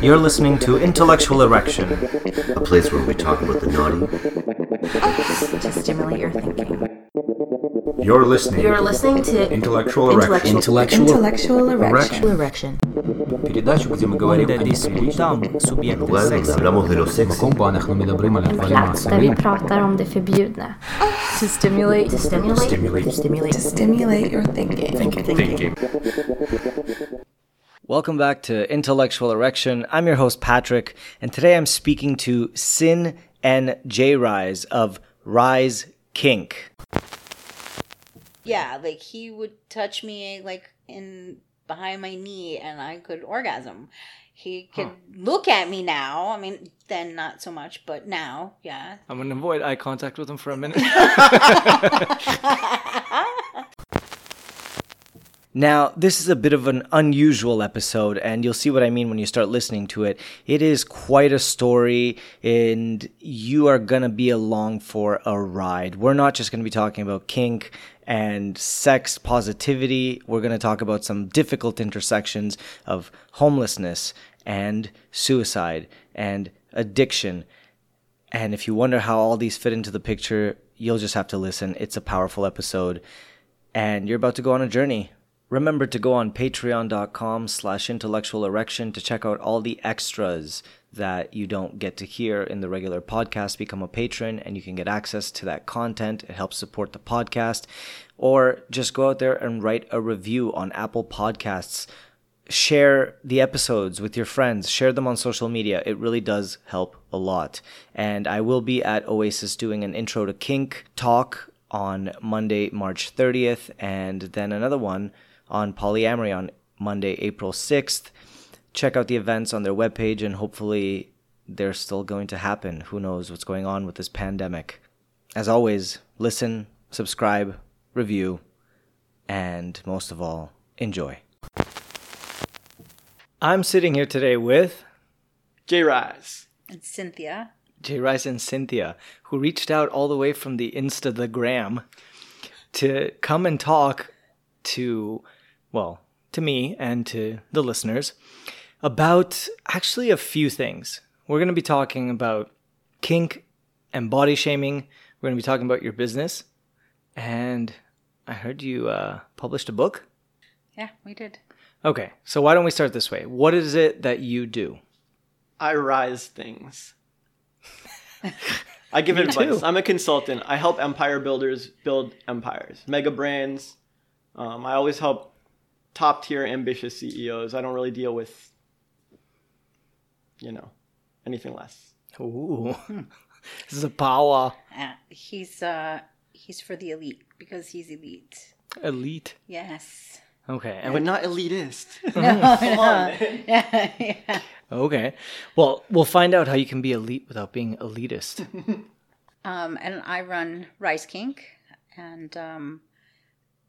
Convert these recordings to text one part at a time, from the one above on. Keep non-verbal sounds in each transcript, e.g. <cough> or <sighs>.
You're listening to Intellectual Erection. a place where we talk about the naughty. to stimulate your thinking. You're listening. You're listening to Intellectual Erection. Intellectual Intellectual Erection. Erection. Передачу, где мы говорим Donde о discutamos subjekter Lugar donde sexy. hablamos de lo sexy. компаниях, но мы говорим о plats där vi pratar om det förbjudna. To stimulate. To stimulate. Stimulate. To stimulate. Stimulate your thinking. Thinking. Welcome back to Intellectual Erection. I'm your host, Patrick, and today I'm speaking to Sin and J Rise of Ryze Kink. yeah like he would touch me like in behind my knee and i could orgasm he could look at me now i mean then not so much but now yeah I'm going to avoid eye contact with him for a minute. <laughs> <laughs> <laughs> Now, this is a bit of an unusual episode, and you'll see what I mean when you start listening to it. It is quite a story, and you are going to be along for a ride. We're not just going to be talking about kink and sex positivity, we're going to talk about some difficult intersections of homelessness and suicide and addiction. And if you wonder how all these fit into the picture, you'll just have to listen. It's a powerful episode. And you're about to go on a journey. Remember to go on patreon.com slash intellectual erection to check out all the extras that you don't get to hear in the regular podcast. Become a patron and you can get access to that content. It helps support the podcast. Or just go out there and write a review on Apple Podcasts share the episodes with your friends share them on social media it really does help a lot and i will be at oasis doing an intro to kink talk on monday march 30th and then another one on polyamory on monday april 6th check out the events on their webpage and hopefully they're still going to happen. Who knows what's going on with this pandemic. As always listen subscribe review and most of all enjoy. I'm sitting here today with J Rise. and cynthia. Jay Rice and Cynthia, who reached out all the way from the Insta the gram to come and talk to, well, to me and to the listeners about actually a few things. We're going to be talking about kink and body shaming. We're going to be talking about your business. And I heard you uh, published a book. yeah we did Okay, so why don't we start this way? What is it that you do? I rise things. I give <laughs> Me advice. too. I'm a consultant. I help empire builders build empires, mega brands. Um, I always help top tier ambitious CEOs. I don't really deal with, you know, anything less. Ooh, <laughs> this is a power. uh, he's uh he's for the elite because he's elite Elite. yes Okay. And But not elitist. <laughs> <laughs> come on yeah, yeah. okay. Well, we'll find out how you can be elite without being elitist. Um, and I run Ryze Kink, and um,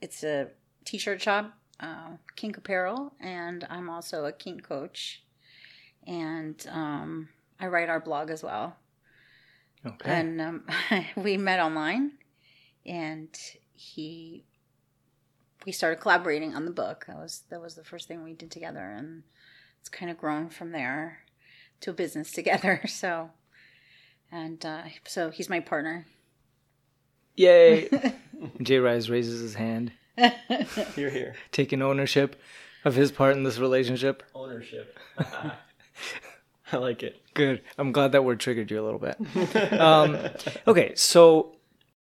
it's a t-shirt shop, uh, kink apparel, and I'm also a kink coach, and um, I write our blog as well. Okay. And um, <laughs> we met online, and he we started collaborating on the book. That was that was the first thing we did together, and it's kind of grown from there to a business <laughs> together. So, and uh, so he's my partner. Yay. <laughs> Jay Rise raises his hand, <laughs> You're here. taking ownership of his part in this relationship. Ownership. <laughs> I like it. Good. I'm glad that word triggered you a little bit. um, okay, so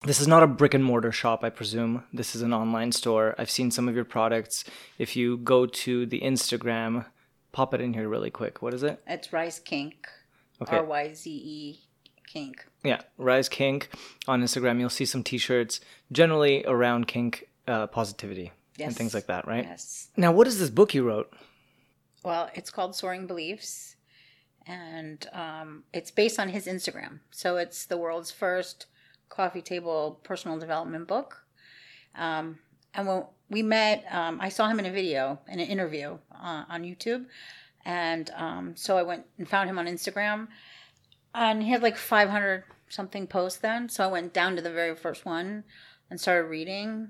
this is not a brick and mortar shop, I presume. This is an online store. I've seen some of your products. If you go to the Instagram, pop it in here really quick. What is it? It's Ryze Kink, Okay. R Y Z E Kink. Yeah, Ryze Kink on Instagram. You'll see some T-shirts, generally around kink uh, positivity and things like that, right? Yes. Now, what is this book you wrote? Well, it's called Soaring Beliefs, and um, it's based on his Instagram. So it's the world's first coffee table personal development book. Um, and when we met, um, I saw him in a video, in an interview uh, on YouTube. And um, so I went and found him on Instagram. And he had like 500 something posts then. So I went down to the very first one and started reading.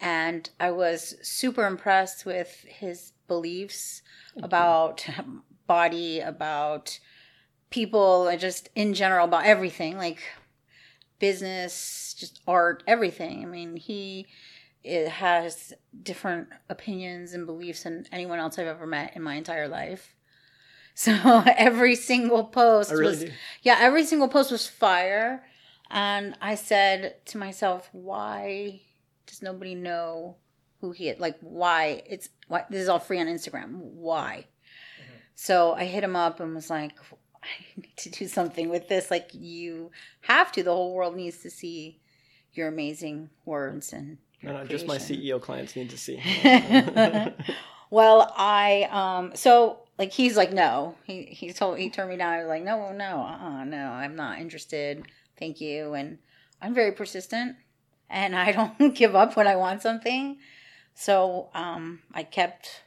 And I was super impressed with his beliefs about <laughs> body, about people, and just in general about everything, like business, just art, everything. I mean, he it has different opinions and beliefs than anyone else I've ever met in my entire life. <laughs> So every single post oh, really was do. yeah, every single post was fire. And I said to myself, why does nobody know who he is? Like, why? It's why this is all free on Instagram. Why? So I hit him up and was like, I <laughs> need to do something with this. Like, you have to. The whole world needs to see your amazing words and No, no, just my. CEO clients need to see. <laughs> well, I um so like he's like no. He he told he turned me down. I was like no no uh no I'm not interested. Thank you. And I'm very persistent, and I don't <laughs> give up when I want something. So um I kept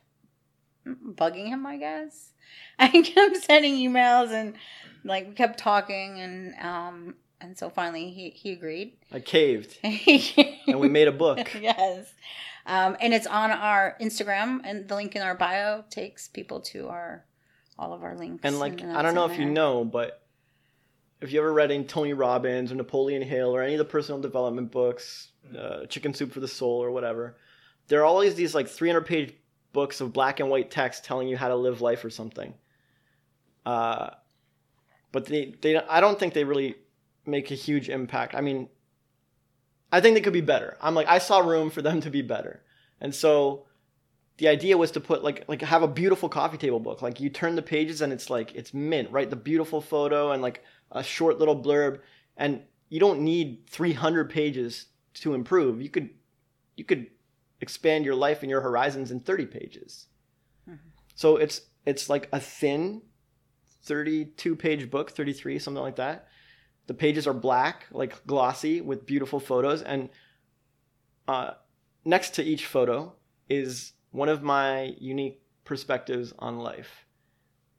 bugging him. I guess <laughs> I kept sending emails and like we kept talking and um and so finally he he agreed. I caved, <laughs> and and we made a book. yes. Um, and it's on our Instagram, and the link in our bio takes people to our all of our links. And like, that's I don't know if you know, but if you ever read any Tony Robbins or Napoleon Hill or any of the personal development books, uh, Chicken Soup for the Soul or whatever, there are always these like 300 page books of black and white text telling you how to live life or something. Uh, but they, they, I don't think they really make a huge impact. I mean, I think they could be better. I'm like, I saw room for them to be better. And so the idea was to put like like have a beautiful coffee table book. Like you turn the pages and it's like it's mint, right? The beautiful photo and like a short little blurb and you don't need 300 pages to improve. You could you could expand your life and your horizons in 30 pages. So it's it's like a thin 32 page book, 33 something like that. The pages are black, like glossy with beautiful photos and uh, next to each photo is one of my unique perspectives on life.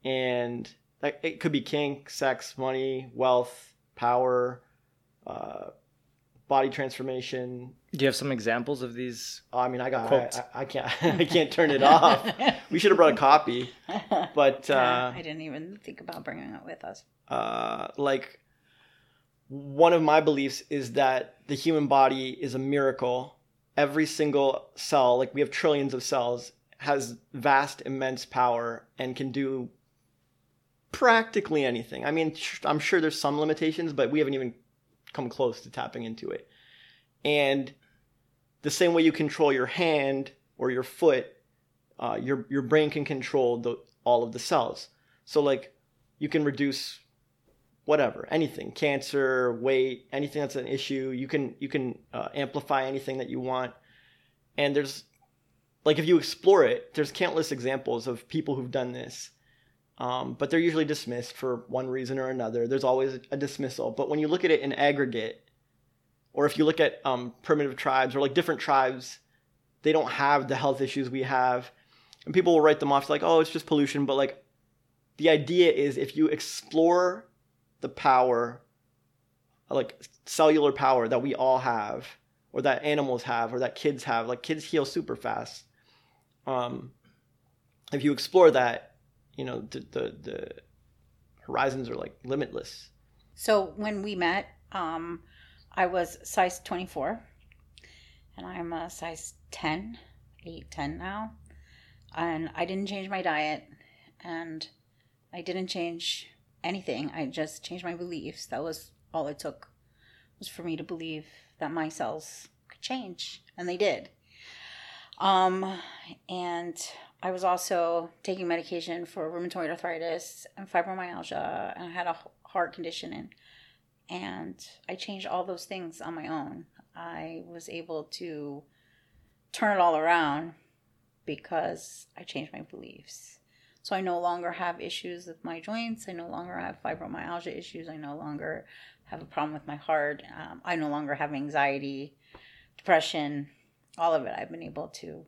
And that, it could be kink, sex, money, wealth, power, uh, body transformation. Do you have some examples of these? I mean, I got, I, I, I can't, <laughs> I can't turn it off. We should have brought a copy, <laughs> but Yeah, uh, I didn't even think about bringing it with us. uh, like one of my beliefs is that the human body is a miracle. Every single cell, like we have trillions of cells, has vast, immense power and can do practically anything. I mean, I'm sure there's some limitations, but we haven't even come close to tapping into it. And the same way you control your hand or your foot, uh, your your brain can control the, all of the cells. So like you can reduce whatever anything cancer weight anything that's an issue you can you can uh, amplify anything that you want and there's like if you explore it there's countless examples of people who've done this um, but they're usually dismissed for one reason or another. There's always a dismissal. But when you look at it in aggregate or if you look at um, primitive tribes or like different tribes they don't have the health issues we have. And people will write them off like oh it's just pollution. But like the idea is if you explore the power like cellular power that we all have or that animals have or that kids have like kids heal super fast um if you explore that you know the the, the horizons are like limitless So when we met, um, I was size 24, and I'm a size 10, 8, 10 now. And I didn't change my diet, and I didn't change anything. I just changed my beliefs. That was all it took, was for me to believe that my cells could change, and they did. Um, and I was also taking medication for rheumatoid arthritis and fibromyalgia, and I had a heart condition, and and I changed all those things on my own. I was able to turn it all around because I changed my beliefs. So I no longer have issues with my joints. I no longer have fibromyalgia issues. I no longer have a problem with my heart. Um, I no longer have anxiety, depression, all of it. I've been able to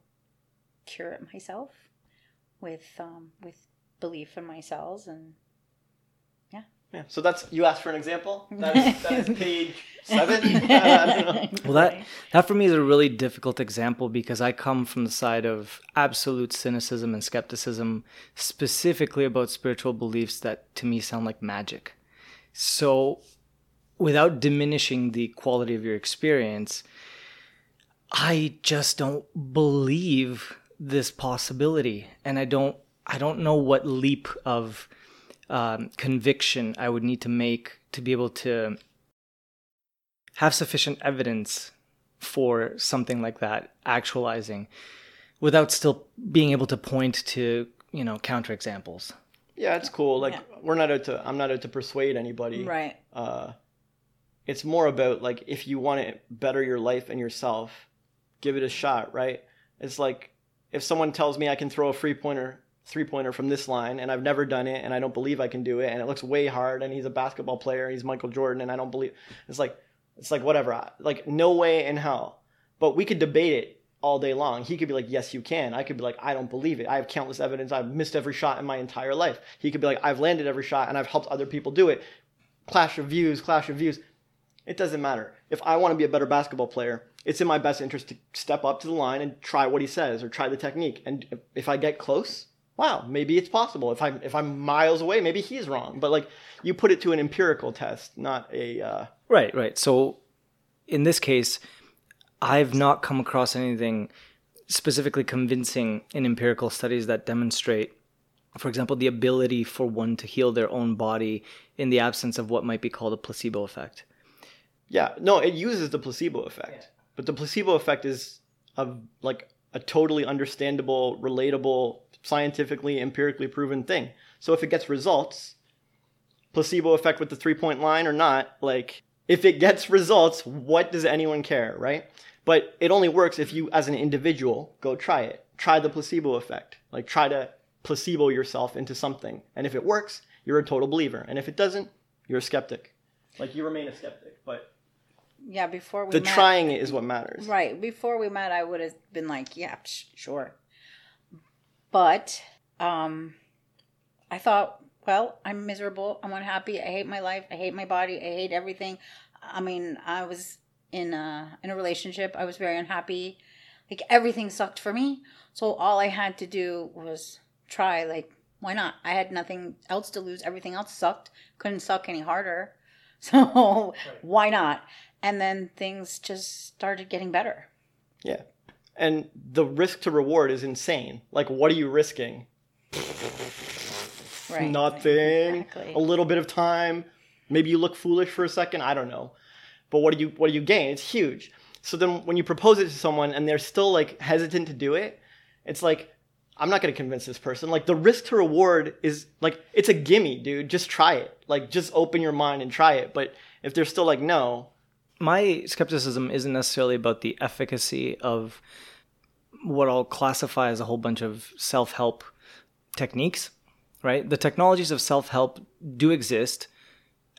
cure it myself with um, with belief in my cells and Yeah. Yeah. So that's you asked for an example. <laughs> That's, that's page seven. <laughs> I. <laughs> Well, that that for me is a really difficult example because I come from the side of absolute cynicism and skepticism, specifically about spiritual beliefs that to me sound like magic. So, without diminishing the quality of your experience, I just don't believe this possibility, and I don't I don't know what leap of um, conviction I would need to make to be able to have sufficient evidence for something like that actualizing without still being able to point to you know counterexamples Yeah, it's cool. Like we're not out to. I'm not out to persuade anybody. Right. uh, it's more about like if you want to better your life and yourself, give it a shot, right? It's like if someone tells me I can throw a free pointer three pointer from this line and I've never done it and I don't believe I can do it and it looks way hard and he's a basketball player, he's Michael Jordan and I don't believe it's like it's like whatever. I- Like no way in hell. But we could debate it all day long. He could be like, "Yes, you can." I could be like, "I don't believe it. I have countless evidence. I've missed every shot in my entire life." He could be like, "I've landed every shot and I've helped other people do it." Clash of views, clash of views. It doesn't matter. If I want to be a better basketball player, it's in my best interest to step up to the line and try what he says or try the technique. And if, if I get close, wow, maybe it's possible. If I'm if I'm miles away, maybe he's wrong. But like you put it to an empirical test, not a uh, Right, right. So in this case, I've not come across anything specifically convincing in empirical studies that demonstrate, for example, the ability for one to heal their own body in the absence of what might be called a placebo effect. Yeah, no, it uses the placebo effect, but the placebo effect is a like a totally understandable, relatable, scientifically, empirically proven thing. So if it gets results, placebo effect with the three point line or not, like if it gets results, what does anyone care, right? But it only works if you, as an individual, go try it. Try the placebo effect. Like try to placebo yourself into something, and if it works, you're a total believer, and if it doesn't, you're a skeptic. Like you remain a skeptic, but Yeah, before we the met, trying it is what matters. Right. Before we met, I would have been like, yeah, sh- sure. But um, I thought, well, I'm miserable. I'm unhappy. I hate my life. I hate my body. I hate everything. I mean, I was in a in a relationship. I was very unhappy. Like everything sucked for me. So all I had to do was try. Like, why not? I had nothing else to lose. Everything else sucked. Couldn't suck any harder. <laughs> So why not? And then things just started getting better. Yeah. And the risk to reward is insane. Like, what are you risking? <laughs> Right. Nothing. Exactly. A little bit of time. Maybe you look foolish for a second. I don't know. But what do you what do you gain? It's huge. So then when you propose it to someone and they're still like hesitant to do it, it's like I'm not going to convince this person. Like the risk to reward is like it's a gimme, dude. Just try it. Like just open your mind and try it. But if they're still like no, My skepticism isn't necessarily about the efficacy of what I'll classify as a whole bunch of self help techniques, right? The technologies of self help do exist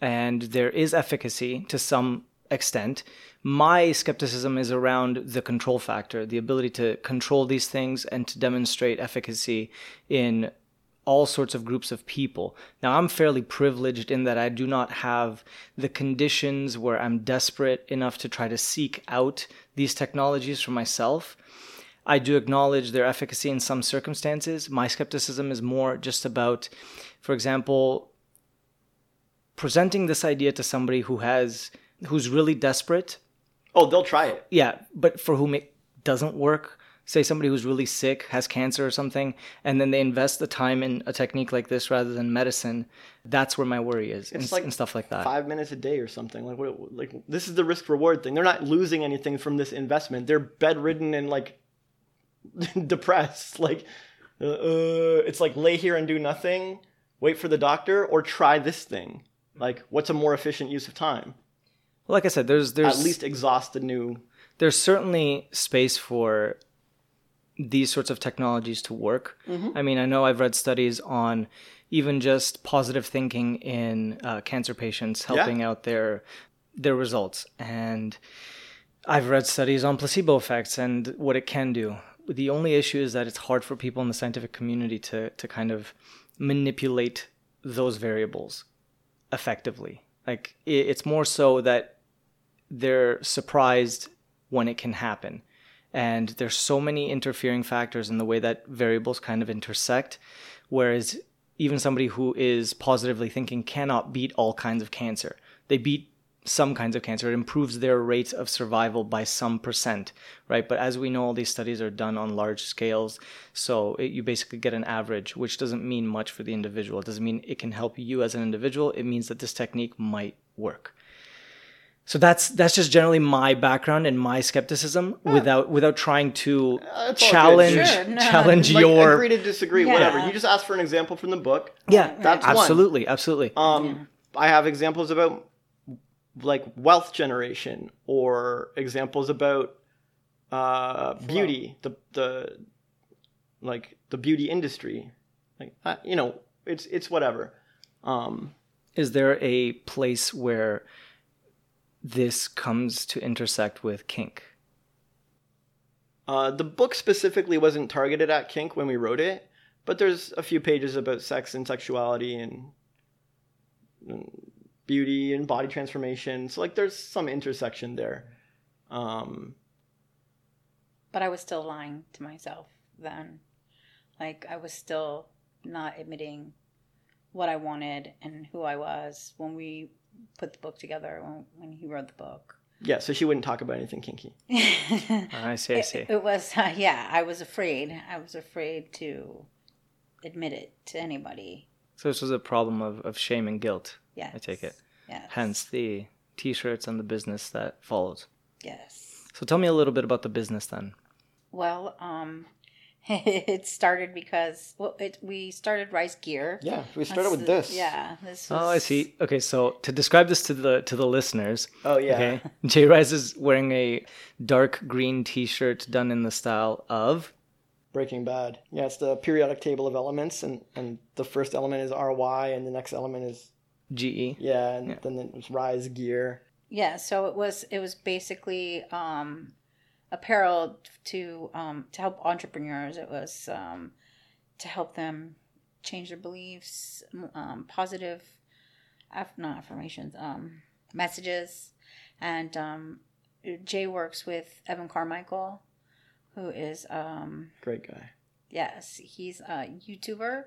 and there is efficacy to some extent. My skepticism is around the control factor, the ability to control these things and to demonstrate efficacy in all sorts of groups of people. Now, I'm fairly privileged in that I do not have the conditions where I'm desperate enough to try to seek out these technologies for myself. I do acknowledge their efficacy in some circumstances. My skepticism is more just about, for example, presenting this idea to somebody who has who's really desperate oh, they'll try it. yeah, but for whom it doesn't work, say somebody who's really sick, has cancer or something, and then they invest the time in a technique like this rather than medicine, that's where my worry is and, like and stuff like that. Five minutes a day or something. Like what? Like this is the risk reward thing. They're not losing anything from this investment. They're bedridden and like <laughs> depressed. Like uh, uh, it's like lay here and do nothing, wait for the doctor, or try this thing. Like what's a more efficient use of time? Like I said, there's there's At least exhaust the new. there's certainly space for these sorts of technologies to work. I mean, I know I've read studies on even just positive thinking in uh, cancer patients helping out their their results, and I've read studies on placebo effects and what it can do. The only issue is that it's hard for people in the scientific community to to kind of manipulate those variables. effectively. Like it's more so that they're surprised when it can happen. And there's so many interfering factors in the way that variables kind of intersect. Whereas even somebody who is positively thinking cannot beat all kinds of cancer. They beat some kinds of cancer. It improves their rates of survival by some percent, right? But as we know, all these studies are done on large scales. So it, you basically get an average, which doesn't mean much for the individual. It doesn't mean it can help you as an individual. It means that this technique might work. So that's that's just generally my background and my skepticism without without trying to it's all good. challenge Sure, no. challenge like your agree to disagree, Yeah. whatever. You just asked for an example from the book. yeah That's one. absolutely absolutely Um, I have examples about like wealth generation or examples about uh, beauty, the the like the beauty industry. Like uh, you know, it's it's whatever. Um, is there a place where this comes to intersect with kink uh, the book specifically wasn't targeted at kink when we wrote it, but there's a few pages about sex and sexuality and, and beauty and body transformation. So like, there's some intersection there. Um, But I was still lying to myself then. Like I was still not admitting what I wanted and who I was when we put the book together when, when he wrote the book. yeah, so she wouldn't talk about anything kinky. <laughs> i see i see It, it was uh, yeah, I was afraid. I was afraid to admit it to anybody. so this was a problem of, of shame and guilt Yes. i take it Yes. hence the t-shirts and the business that followed Yes. so tell me a little bit about the business then Well, um <laughs> <laughs> it started because well it we started Ryze Gear. Yeah, we started That's with the- this. Yeah, this was oh i see okay so to describe this to the to the listeners Oh yeah. okay <laughs> jay rise is wearing a dark green t-shirt done in the style of Breaking Bad. Yeah, it's the periodic table of elements, and and the first element is RY, and the next element is ge yeah, and then it's Ryze Gear. Yeah, so it was it was basically um, apparel to um, to help entrepreneurs. It was um, to help them change their beliefs, um, positive, aff- not affirmations, um, messages, and um, Jay works with Evan Carmichael, who is um, Great guy. yes, he's a YouTuber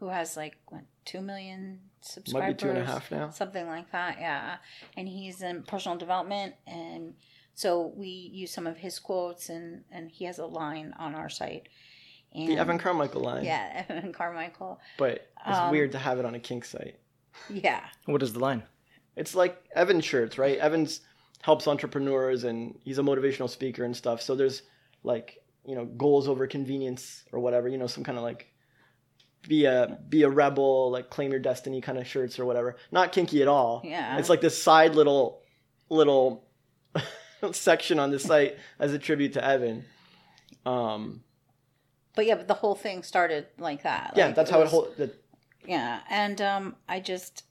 who has like what, two million subscribers, Might be two and a half now. something like that. Yeah, and he's in personal development, and so we use some of his quotes, and and he has a line on our site. And, The Evan Carmichael line. yeah, <laughs> Evan Carmichael. But it's Um, weird to have it on a kink site. Yeah, what is the line It's like Evan shirts, right? Evans helps entrepreneurs and he's a motivational speaker and stuff. So there's like, you know, goals over convenience or whatever, you know, some kind of like be a be a rebel, like claim your destiny kind of shirts or whatever. Not kinky at all. Yeah. It's like this side little little <laughs> section on the site as a tribute to Evan. Um but yeah, but the whole thing started like that. yeah, Like, that's how it whole the, yeah and um i just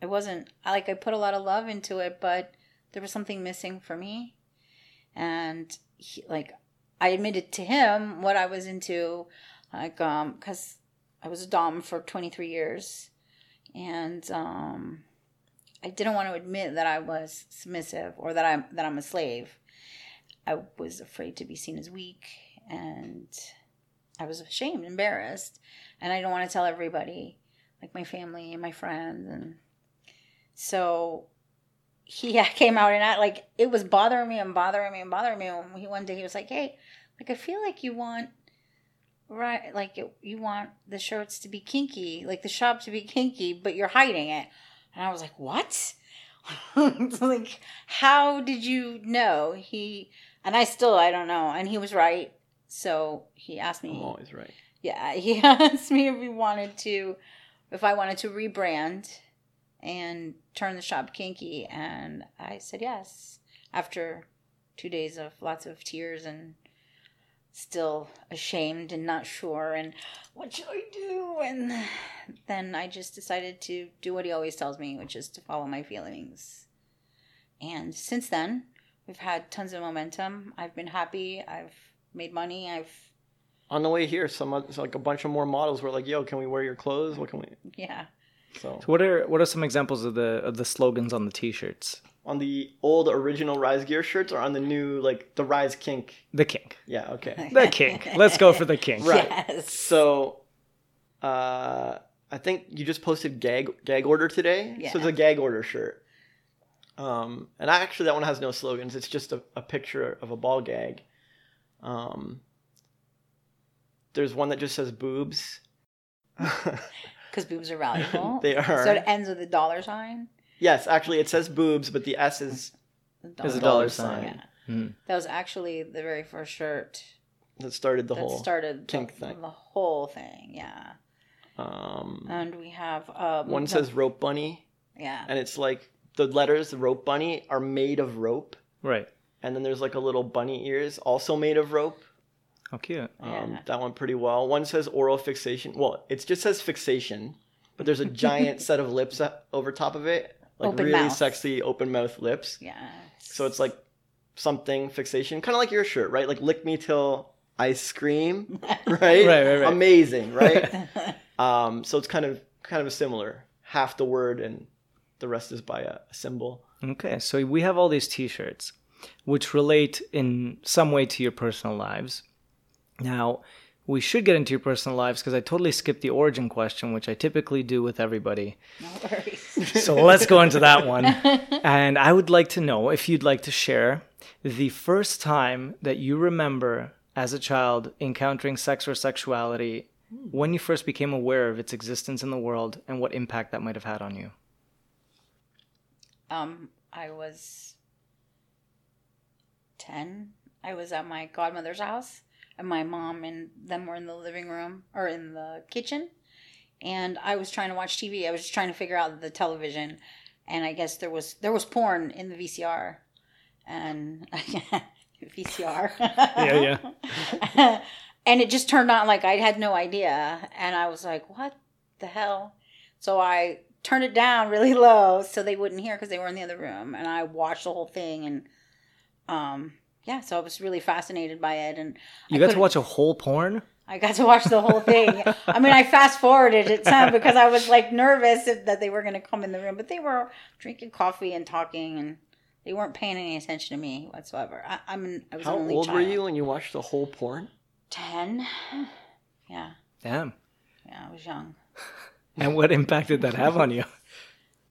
it wasn't I like i put a lot of love into it but there was something missing for me and he, like i admitted to him what i was into like um because i was a dom for 23 years and um i didn't want to admit that i was submissive or that i'm that i'm a slave. I was afraid to be seen as weak and i was ashamed embarrassed and i don't want to tell everybody like my family and my friends and so he <laughs> came out and I like it was bothering me and bothering me and bothering me. And he one day he was like hey like I feel like you want right like you want the shirts to be kinky like the shop to be kinky but you're hiding it and I was like what <laughs> like how did you know he and I still I don't know and he was right so he asked me I'm always right. yeah, <laughs> he asked me if we wanted to, if I wanted to rebrand and turn the shop kinky, and I said yes. After two days of lots of tears and still ashamed and not sure, and what should I do? And then I just decided to do what he always tells me, which is to follow my feelings. And since then, we've had tons of momentum. I've been happy. I've made money. I've On the way here, some oth- like a bunch of more models were like, "Yo, can we wear your clothes? What can we?" yeah So What are what are some examples of the of the slogans on the t-shirts? On the old original Ryze Gear shirts or on the new like the Ryze Kink? The kink. Yeah, okay. <laughs> The kink. Let's go for the kink. Right. Yes. So uh I think you just posted gag gag order today. Yeah. So it's a gag order shirt. Um and I actually that one has no slogans. It's just a, a picture of a ball gag. Um there's one that just says boobs. <laughs> <laughs> Because boobs are valuable. They are. So it ends with a dollar sign. Yes, actually it says boobs, but the S is The Is a dollar dollar sign. sign. Yeah. Hmm. That was actually the very first shirt that started the that whole started kink the, thing. the whole thing. Yeah. um And we have um, one no- says rope bunny yeah. and it's like the letters rope bunny are made of rope Right. and then there's like a little bunny ears also made of rope How cute. um, Yeah. that one pretty well one says oral fixation well it just says fixation but there's a giant <laughs> set of lips up over top of it like Open really mouth. sexy open mouth lips Yeah. so it's like something fixation kind of like your shirt right like lick me till i scream <laughs> right Right, right, right. amazing right <laughs> um so it's kind of kind of similar half the word and the rest is by a, a symbol Okay, so we have all these T-shirts, which relate in some way to your personal lives. Now, we should get into your personal lives because I totally skipped the origin question, which I typically do with everybody. No worries. <laughs> So let's go into that one. <laughs> And I would like to know if you'd like to share the first time that you remember as a child encountering sex or sexuality, when you first became aware of its existence in the world, and what impact that might have had on you. Um, I was 10. I was at my godmother's house, and my mom and them were in the living room or in the kitchen. And I was trying to watch TV. I was just trying to figure out the television, and I guess there was there was porn in the VCR, and <laughs> VCR. Yeah, yeah. <laughs> and it just turned on like I had no idea, and I was like, "What the hell?" So I turned it down really <laughs> low so they wouldn't hear because they were in the other room, and I watched the whole thing, and um, yeah, so I was really fascinated by it, and You I got to watch a whole porn? I got to watch the whole thing. I mean, I fast forwarded it some <laughs> because I was like nervous that they were going to come in the room, but they were drinking coffee and talking, and they weren't paying any attention to me whatsoever. I, I'm an, I was how an only old child. were you when you watched the whole porn Ten. <sighs> Yeah, Damn. yeah, I was young. <laughs> And what impact did that have on you?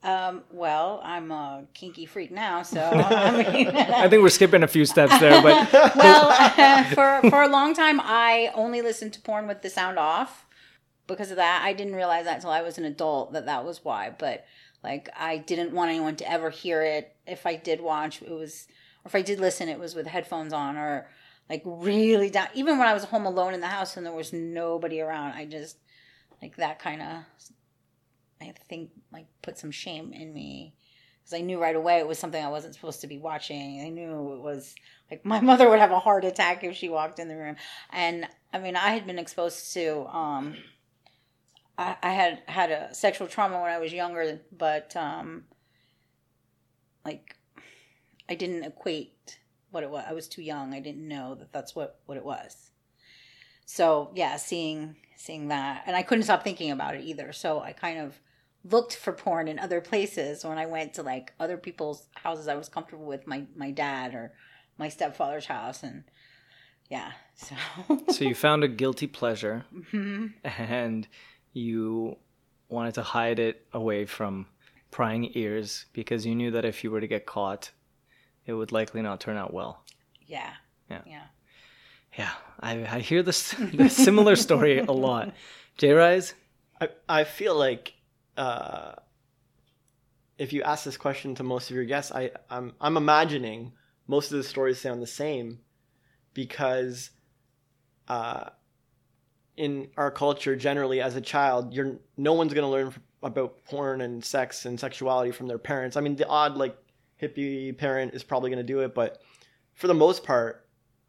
Um, well, I'm a kinky freak now, so <laughs> I mean, I think we're skipping a few steps there, but <laughs> well, <laughs> for for a long time, I only listened to porn with the sound off. Because of that, I didn't realize that until I was an adult that that was why. But like, I didn't want anyone to ever hear it. If I did watch, it was, or if I did listen, it was with headphones on, or like really down. Even when I was home alone in the house and there was nobody around, I just like that kind of. I think like put some shame in me because I knew right away it was something I wasn't supposed to be watching. I knew it was like my <laughs> mother would have a heart attack if she walked in the room. And I mean, I had been exposed to, um, I, I had had a sexual trauma when I was younger, but um, like I didn't equate what it was. I was too young. I didn't know that that's what what it was. So yeah, seeing seeing that, and I couldn't stop thinking about it either. So I kind of looked for porn in other places when I went to like other people's houses I was comfortable with, my my dad or my stepfather's house, and yeah. <laughs> So so you found a guilty pleasure Mhm. and you wanted to hide it away from prying ears because you knew that if you were to get caught, it would likely not turn out well. yeah, Yeah. yeah. Yeah, I, I hear this, <laughs> this similar story a lot. J Rise? I, I feel like uh, if you ask this question to most of your guests, I, I'm, I'm imagining most of the stories sound the same because uh, in our culture, generally, as a child, you're no one's going to learn about porn and sex and sexuality from their parents. I mean, the odd, like, hippie parent is probably going to do it, but for the most part,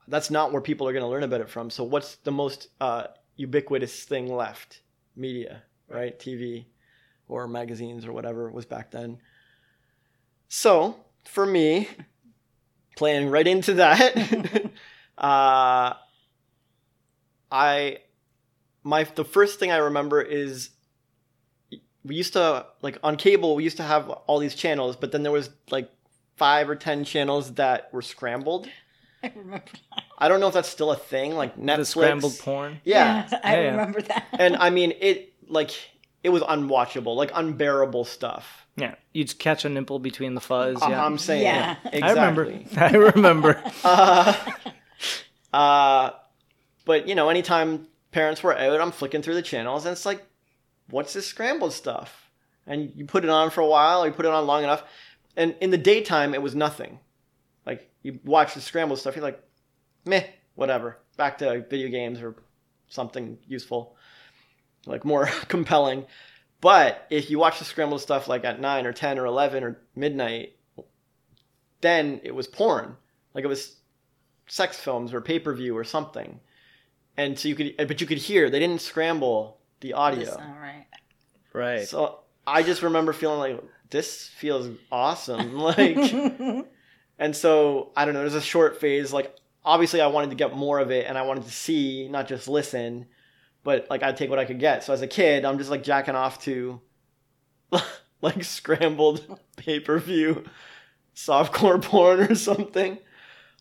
that's not where people are going to learn about it from. So, what's the most uh, ubiquitous thing left? Media, right? TV or magazines or whatever it was back then. So, for me, playing right into that, <laughs> uh, I my the first thing I remember is we used to like on cable we used to have all these channels, but then there was like five or ten channels that were scrambled. <laughs> I remember that. I don't know if that's still a thing, like Netflix. The scrambled porn. Yeah. <laughs> I Yeah, yeah. remember that. and I mean it like it was unwatchable, like unbearable stuff. Yeah, you'd catch a nipple between the fuzz. Uh, Yeah, I'm saying Yeah. exactly. I remember. <laughs> I remember. <laughs> Uh, uh, but you know, anytime parents were out, I'm flicking through the channels, and it's like, what's this scrambled stuff? And you put it on for a while, or you put it on long enough, and in the daytime, it was nothing. Like you watch the scrambled stuff, you're like, meh, whatever. Back to video games or something useful, like more <laughs> compelling. But if you watch the scrambled stuff like at nine or ten or eleven or midnight, then it was porn. Like it was sex films or pay per view or something. And so you could, but you could hear they didn't scramble the audio. All right. Right. So I just remember feeling like this feels awesome, <laughs> like. <laughs> and so I don't know. There's a short phase. Like obviously, I wanted to get more of it, and I wanted to see, not just listen. But like I'd take what I could get. So as a kid, I'm just like jacking off to, <laughs> like scrambled <laughs> pay per view, softcore <laughs> porn or something.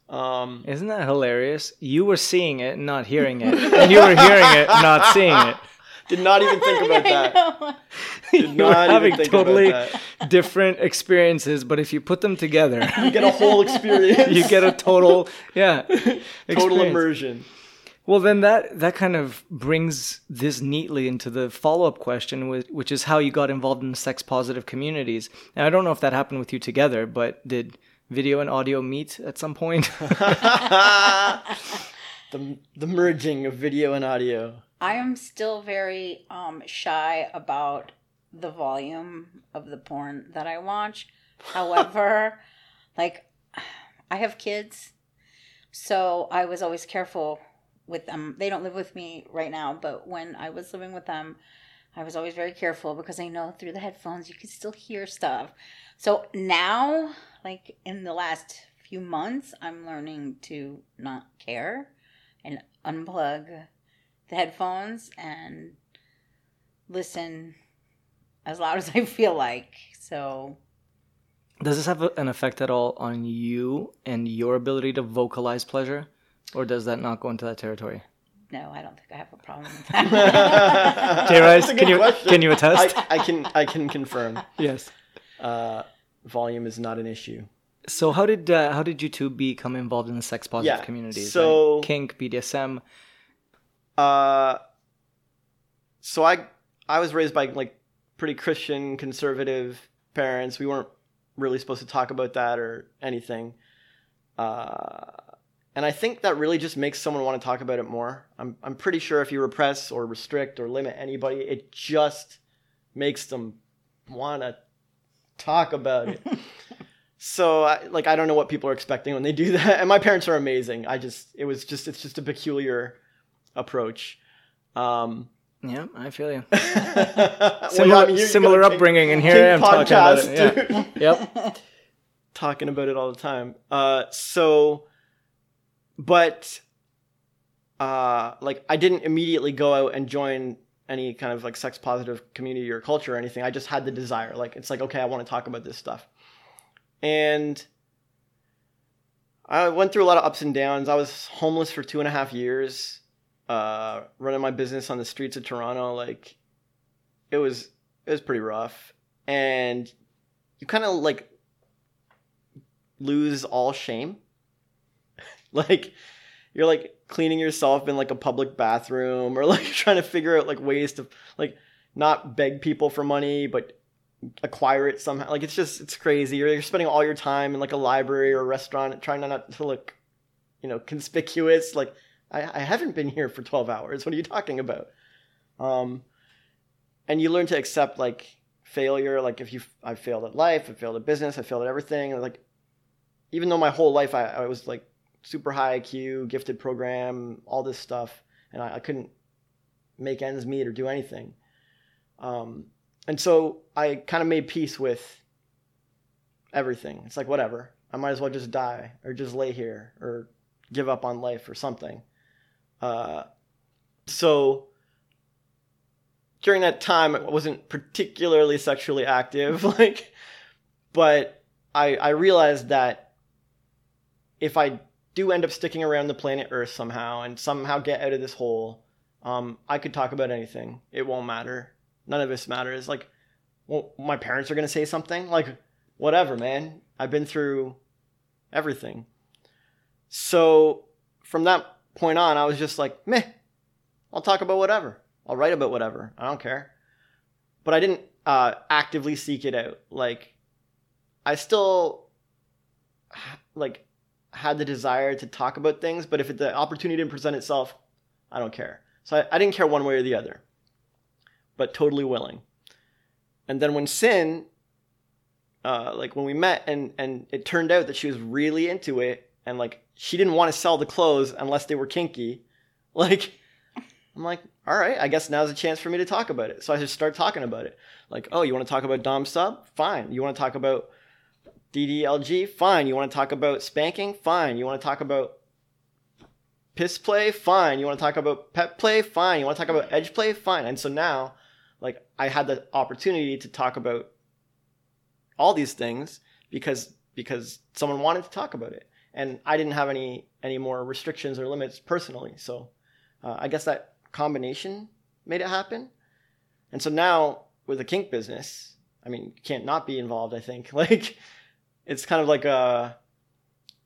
Um, Isn't that hilarious? You were seeing it, and not hearing it, and you were hearing it, not seeing it. did not even think about that. Did You were not even having think totally about that. different experiences, but if you put them together, You get a whole experience. you get a total, yeah, total experience. immersion. Well, then that that kind of brings this neatly into the follow up question, whi- which is how you got involved in sex positive communities. And I don't know if that happened with you together, but did video and audio meet at some point? <laughs> <laughs> the the merging of video and audio. I am still very um, shy about the volume of the porn that I watch. <laughs> However, like I have kids, so I was always careful with them. They don't live with me right now, but when I was living with them, I was always very careful because I know through the headphones you can still hear stuff. So now, like in the last few months, I'm learning to not care and unplug the headphones and listen as loud <laughs> as I feel like. So Does this have an effect at all on you and your ability to vocalize pleasure? Or does that not go into that territory? no, I don't think I have a problem with that. <laughs> Jay Rice, can you question. can you attest? I, I can I can confirm. <laughs> yes. Uh, volume is not an issue. So how did uh, how did you two become involved in the sex positive Yeah, communities? so- Like kink, BDSM. Uh, so I I was raised by like pretty Christian conservative parents. We weren't really supposed to talk about that or anything. Uh, and I think that really just makes someone want to talk about it more. I'm I'm pretty sure if you repress or restrict or limit anybody, it just makes them want to talk about it. <laughs> so I, like I don't know what people are expecting when they do that. <laughs> And my parents are amazing. I just it was just it's just a peculiar approach. Um, Yeah, I feel you. <laughs> well, Similar, I mean, you- you similar upbringing, and here I am talking about it. Yeah. Yep. talking about it all the time. Uh, so, but, uh, like I didn't immediately go out and join any kind of like sex positive community or culture or anything. I just had the desire. Like it's like okay, I want to talk about this stuff, and I went through a lot of ups and downs. I was homeless for two and a half years, uh, running my business on the streets of Toronto. Like, it was it was pretty rough, and you kind of like lose all shame. <laughs> like you're like cleaning yourself in like a public bathroom or <laughs> like trying to figure out like ways to like not beg people for money but acquire it somehow. Like it's just it's crazy. You're, you're spending all your time in like a library or a restaurant trying not to look, you know, conspicuous. Like I, I haven't been here for 12 hours. What are you talking about? Um, and you learn to accept like failure. Like if you, I failed at life, I failed at business, I failed at everything. Like, even though my whole life I, I was like super high IQ, gifted program, all this stuff, and I, I couldn't make ends meet or do anything. Um, and so I kind of made peace with everything. It's like whatever. I might as well just die or just lay here or give up on life or something. Uh, so during that time I wasn't particularly sexually active, <laughs> like, but I I realized that if I do end up sticking around the planet Earth somehow and somehow get out of this hole, um, I could talk about anything. It won't matter. None of this matters. Like, well, my parents are gonna say something. Like, whatever, man. I've been through everything. So from that point on, I was just like, meh. I'll talk about whatever. I'll write about whatever. I don't care. But I didn't uh, actively seek it out. Like, I still like had the desire to talk about things, but if the opportunity didn't present itself, I don't care. So I, I didn't care one way or the other, but totally willing. And then when Sin, uh, like when we met, and and it turned out that she was really into it, and like she didn't want to sell the clothes unless they were kinky, <laughs> like I'm like, all right, I guess now's a chance for me to talk about it. So I just start talking about it. Like, oh, you want to talk about Dom Sub? Fine. You want to talk about DDLG? Fine. You want to talk about spanking? Fine. You want to talk about piss play? Fine. You want to talk about pet play? Fine. You want to talk about edge play? Fine. And so now, like, I had the opportunity to talk about all these things because because someone wanted to talk about it, and I didn't have any any more restrictions or limits personally. So uh, I guess that combination made it happen. And so now with the kink business, I mean, you can't not be involved. I think <laughs> like it's kind of like a,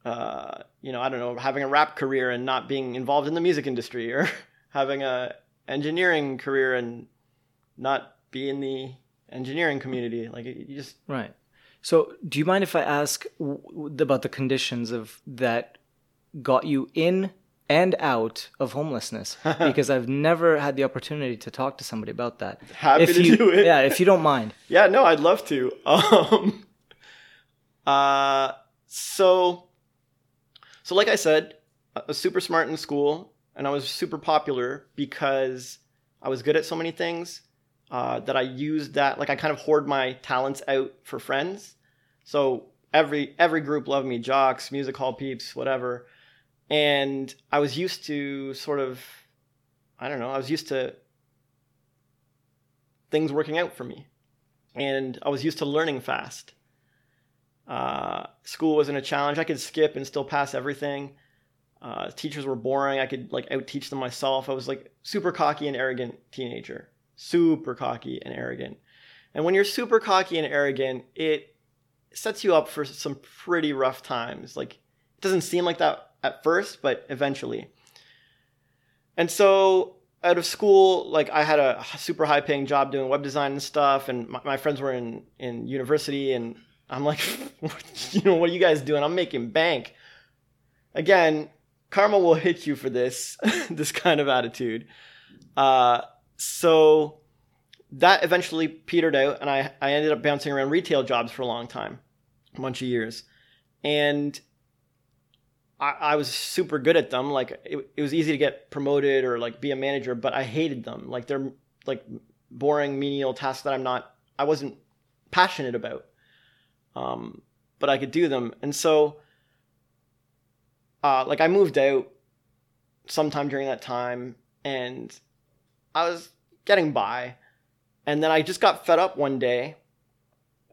uh, you know, I don't know, having a rap career and not being involved in the music industry, or <laughs> having a engineering career and not be in the engineering community. Like you just Right. So, do you mind if I ask w- about the conditions of that got you in and out of homelessness? <laughs> Because I've never had the opportunity to talk to somebody about that. Happy if to you, do it. Yeah, if you don't mind. Yeah, no, I'd love to. <laughs> Um, uh, so, so like I said, I was super smart in school, and I was super popular because I was good at so many things uh, that I used that. Like I kind of hoard my talents out for friends. So every every group loved me, jocks, music hall peeps, whatever. And I was used to sort of, I don't know, I was used to things working out for me and I was used to learning fast. Uh, school wasn't a challenge. I could skip and still pass everything. Uh, teachers were boring. I could like out teach them myself. I was like super cocky and arrogant teenager. Super cocky and arrogant. And when you're super cocky and arrogant, it sets you up for some pretty rough times. Like it doesn't seem like that at first, but eventually. And so out of school, like I had a super high paying job doing web design and stuff, and my, my friends were in in university, and I'm like, <laughs> you know, what are you guys doing? I'm making bank. Again, karma will hit you for this <laughs> this kind of attitude. Uh, so that eventually petered out, and I I ended up bouncing around retail jobs for a long time, a bunch of years, and I, I was super good at them. Like it, it was easy to get promoted or like be a manager, but I hated them. Like they're like boring menial tasks that I'm not, I wasn't passionate about. Um, but I could do them. And so, uh, like I moved out sometime during that time and I was getting by. And then I just got fed up one day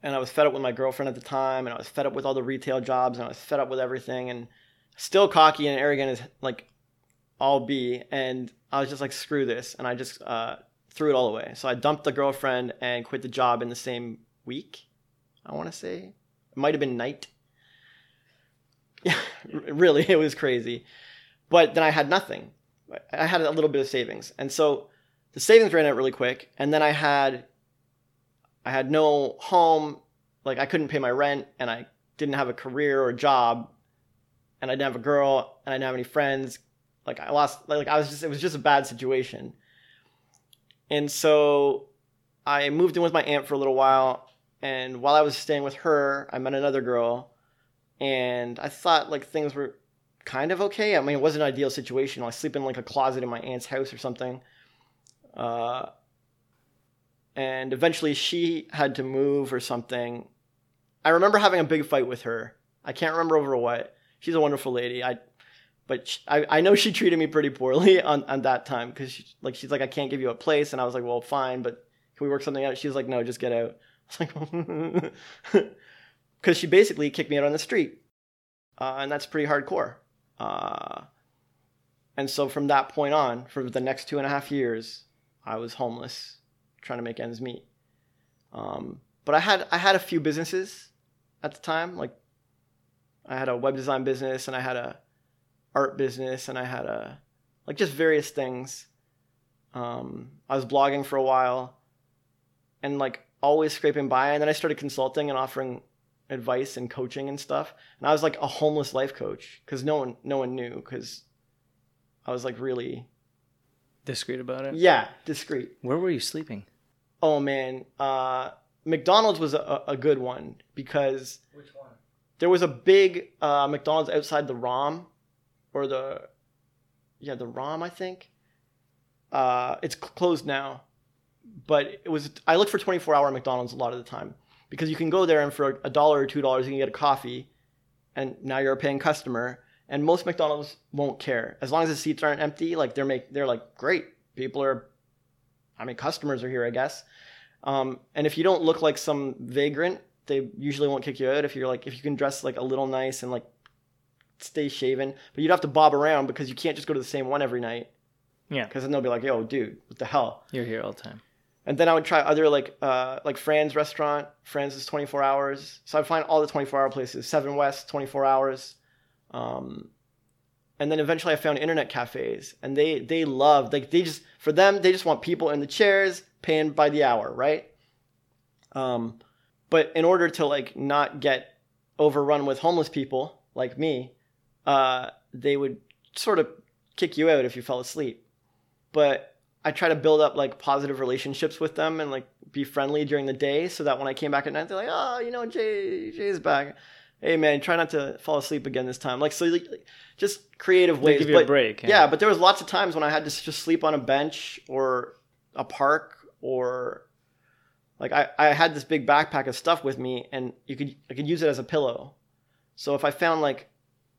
and I was fed up with my girlfriend at the time and I was fed up with all the retail jobs and I was fed up with everything and still cocky and arrogant as like I'll be, and I was just like, screw this, and I just uh, threw it all away. So I dumped the girlfriend and quit the job in the same week. I want to say it might have been night. Yeah, <laughs> really, it was crazy. But then I had nothing. I had a little bit of savings, and so the savings ran out really quick. And then I had, I had no home, like I couldn't pay my rent, and I didn't have a career or a job and I didn't have a girl and I didn't have any friends. Like I lost, like I was just, it was just a bad situation. And so I moved in with my aunt for a little while. And while I was staying with her, I met another girl. And I thought like things were kind of okay. I mean, it wasn't an ideal situation. I sleep in like a closet in my aunt's house or something. Uh, and eventually she had to move or something. I remember having a big fight with her. I can't remember over what she's a wonderful lady. I, but sh I, I know she treated me pretty poorly <laughs> on, on that time because she, like she's like I can't give you a place and I was like well fine but can we work something out she was like no just get out <laughs> Like because she basically kicked me out on the street. Uh, and that's pretty hardcore. Uh, and so from that point on for the next two and a half years I was homeless trying to make ends meet. Um, but I had I had a few businesses at the time like I had a web design business and I had a art business and I had a like just various things. Um, I was blogging for a while. And like always scraping by and then I started consulting and offering advice and coaching and stuff. And I was like a homeless life coach cuz no one no one knew cuz I was like really Discreet about it. yeah, discreet. Where were you sleeping? Oh man, uh McDonald's was a, a good one because Which one? there was a big uh, McDonald's outside the ROM, or the yeah the ROM I think. Uh, it's closed now, but it was I looked for 24 hour McDonald's a lot of the time because you can go there and for a dollar or two dollars you can get a coffee, and now you're a paying customer. And most McDonald's won't care as long as the seats aren't empty. Like they're make they're like great people are, I mean customers are here I guess. Um, and if you don't look like some vagrant, they usually won't kick you out if you're like if you can dress like a little nice and like stay shaven. But you'd have to bob around because you can't just go to the same one every night. Yeah. Because then they'll be like, "Yo, dude, what the hell?" You're here all the time. And then I would try other like uh, like Fran's restaurant. Fran's is 24 hours, so I'd find all the 24 hour places. Seven West, 24 hours. Um, and then eventually I found internet cafes, and they they love like they just for them they just want people in the chairs paying by the hour, right? Um, but in order to like not get overrun with homeless people like me, uh, they would sort of kick you out if you fell asleep. But I try to build up like positive relationships with them and like be friendly during the day so that when I came back at night, they're like, oh, you know, Jay, Jay's back. Hey man, try not to fall asleep again this time. Like so, like, just creative ways. give you a break, yeah. Yeah. but there was lots of times when I had to just sleep on a bench or a park or like I, I had this big backpack of stuff with me and you could I could use it as a pillow. So if I found like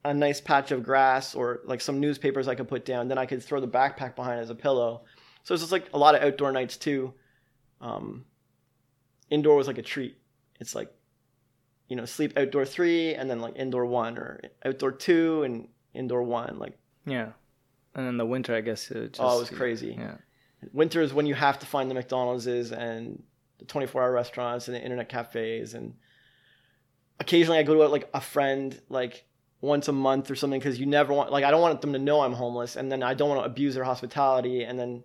a nice patch of grass or like some newspapers I could put down, then I could throw the backpack behind as a pillow. So it's just like a lot of outdoor nights too. Um, indoor was like a treat. It's like, you know, sleep outdoor three and then like indoor one or outdoor two and indoor one. Like Yeah. And then the winter, I guess. It just, Oh, it was crazy. Yeah. winter is when you have to find the McDonald's and the 24 hour restaurants and the internet cafes and occasionally I go to like a friend like once a month or something because you never want like I don't want them to know I'm homeless and then I don't want to abuse their hospitality and then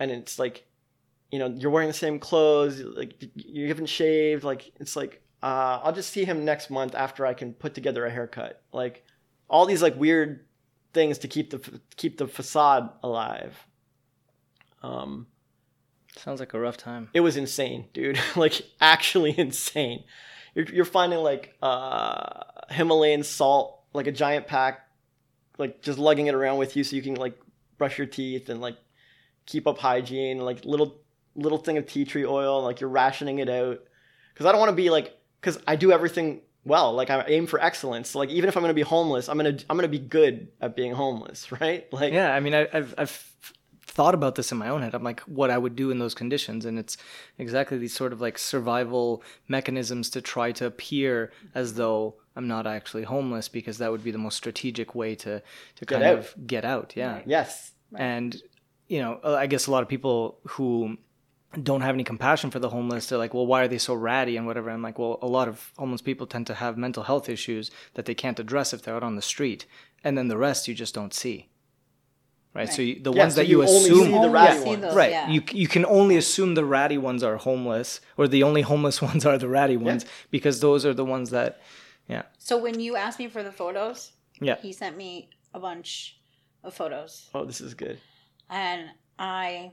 and it's like you know you're wearing the same clothes like you haven't shaved like it's like uh, I'll just see him next month after I can put together a haircut like all these like weird things to keep the keep the facade alive um Sounds like a rough time. it was insane, dude. <laughs> like actually insane. You're you're finding like uh Himalayan salt, like a giant pack, like just lugging it around with you so you can like brush your teeth and like keep up hygiene, like little little thing of tea tree oil, and, like you're rationing it out. Cuz I don't want to be like cuz I do everything well. Like I aim for excellence. So, like even if I'm going to be homeless, I'm going to I'm to be good at being homeless, <laughs> right? Like Yeah, I mean, I, I've I've thought about this in my own head. I'm like, what I would do in those conditions, and it's exactly these sort of like survival mechanisms to try to appear as though I'm not actually homeless, because that would be the most strategic way to to kind out. of get out. Yeah, yes. and you know, uh, I guess a lot of people who don't have any compassion for the homeless. They're like, well, why are they so ratty and whatever? I'm like, well, a lot of homeless people tend to have mental health issues that they can't address if they're out on the street, and then the rest you just don't see. Right. So you, the Yeah, ones so that you, you only assume, see the ratty see ones. those, right? yeah. You you can only assume the ratty ones are homeless, or the only homeless <laughs> ones are the ratty ones, because those are the ones that, yeah, So when you asked me for the photos, yeah. he sent me a bunch of photos, Oh, this is good. And I,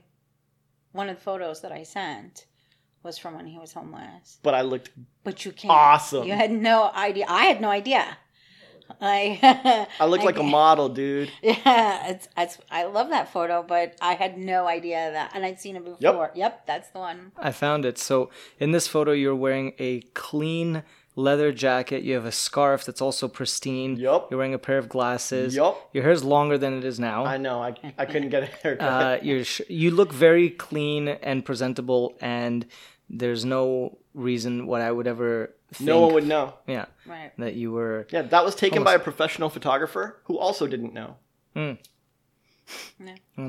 one of the photos that I sent was from when he was homeless. But I looked But you can't. Awesome. You had no idea. I had no idea. I I looked <laughs> like a model, dude. <laughs> Yeah, it's, it's I love that photo, but I had no idea that, and I'd seen it before. Yep, that's the one. I found it. So in this photo, you're wearing a clean leather jacket. You have a scarf that's also pristine. Yup. You're wearing a pair of glasses. Yup. Your hair's longer than it is now. I know. I, I couldn't get a haircut. uh, you're sh- you look very clean and presentable, and there's no reason what I would ever think, no one would know. yeah Right. that you were Yeah, that was taken by a professional photographer who also didn't know. well,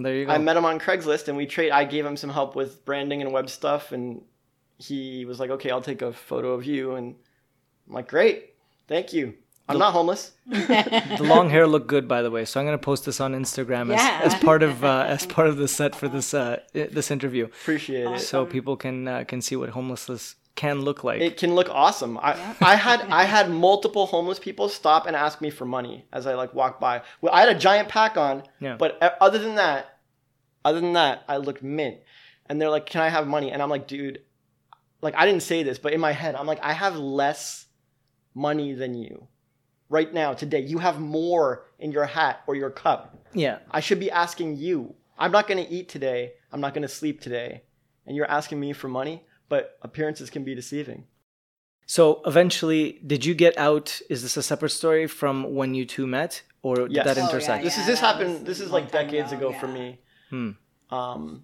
there you go I met him on Craigslist and we trade. I gave him some help with branding and web stuff, and he was like, "Okay, I'll take a photo of you." And I'm like, "Great, thank you. I'm not homeless." <laughs> the long hair looked good by the way so I'm gonna post this on Instagram Yeah. as, as part of uh, as part of the set for this uh, this interview Appreciate it. so people can uh, can see what homelessness can look like It can look awesome. I, I had I had multiple homeless people stop and ask me for money as I like walked by. Well, I had a giant pack on, Yeah. but uh, other than that, other than that, I looked mint. And they're like, "Can I have money?" And I'm like, "Dude, like I didn't say this, but in my head, I'm like, I have less money than you right now today. You have more in your hat or your cup. yeah I should be asking you. I'm not going to eat today. I'm not going to sleep today. And you're asking me for money, but appearances can be deceiving. So eventually, did you get out? Is this a separate story from when you two met, or did Yes. that Oh, yeah, intersect? This yeah, is this happened. was This is like decades ago, ago, for me. Hmm. Um,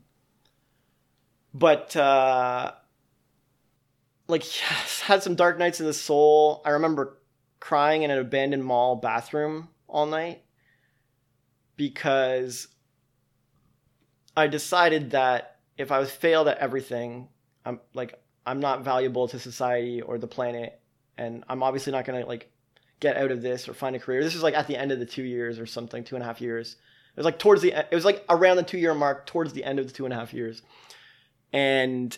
but uh, like yes, <sighs> had some dark nights in the soul. I remember crying in an abandoned mall bathroom all night because I decided that if I was failed at everything, I'm like I'm not valuable to society or the planet, and I'm obviously not gonna like get out of this or find a career. This is like at the end of the two years or something, two and a half years. It was like towards the it was like around the two year mark, towards the end of the two and a half years, and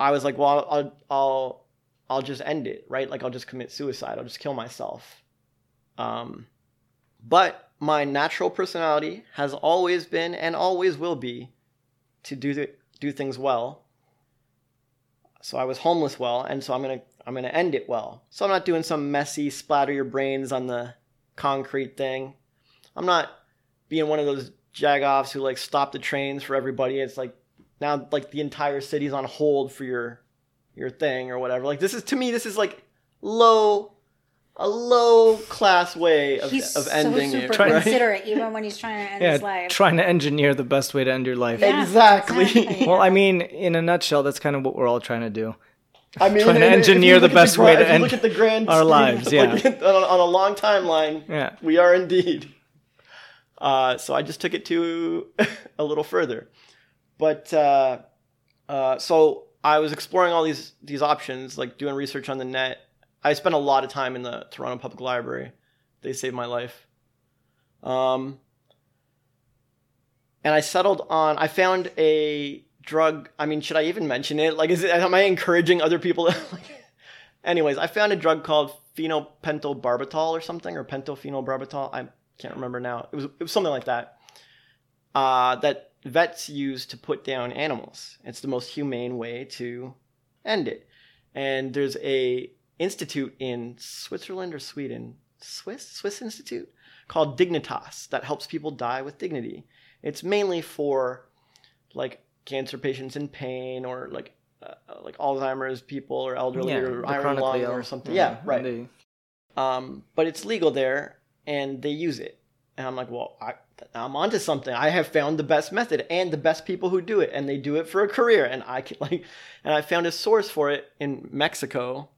I was like, well, I'll I'll I'll, just end it, right? Like I'll just commit suicide. I'll just kill myself. Um, but my natural personality has always been and always will be to do do things well. So I was homeless well, and so I'm gonna I'm gonna end it well. So I'm not doing some messy splatter your brains on the concrete thing. I'm not being one of those jagoffs who like stop the trains for everybody. It's like now like the entire city's on hold for your your thing or whatever. Like this is to me this is like low a low class way of, He's of so ending super it. Right? considerate, even when he's trying to end his Yeah, life. trying to engineer the best way to end your life. Yeah, Exactly. exactly. Well, I mean, in a nutshell, that's kind of what we're all trying to do. I mean, Trying to engineer the best gra- way to end look at the grand our scheme, lives, like, yeah. <laughs> on, a, on a long timeline, Yeah. we are indeed. Uh, so I just took it to <laughs> a little further, but uh, uh, so I was exploring all these these options, like doing research on the net. I spent a lot of time in the Toronto Public Library. They saved my life. Um, and I settled on. I found a drug. I mean, should I even mention it? Like, is it? Am I encouraging other people? To, <laughs> like, anyways, I found a drug called phenopentobarbital or something, or pentophenolbarbital. I can't remember now. It was it was something like that. Uh, that vets use to put down animals. It's the most humane way to end it. And there's a institute in Switzerland or Sweden, Swiss Swiss institute called Dignitas that helps people die with dignity. It's mainly for like cancer patients in pain or like uh, like Alzheimer's people or elderly or iron lung ill. or something. Yeah, right. Um, but it's legal there, and they use it. And I'm like, well, I, I'm onto something. I have found the best method and the best people who do it, and they do it for a career. And I can <laughs> like, and I found a source for it in Mexico,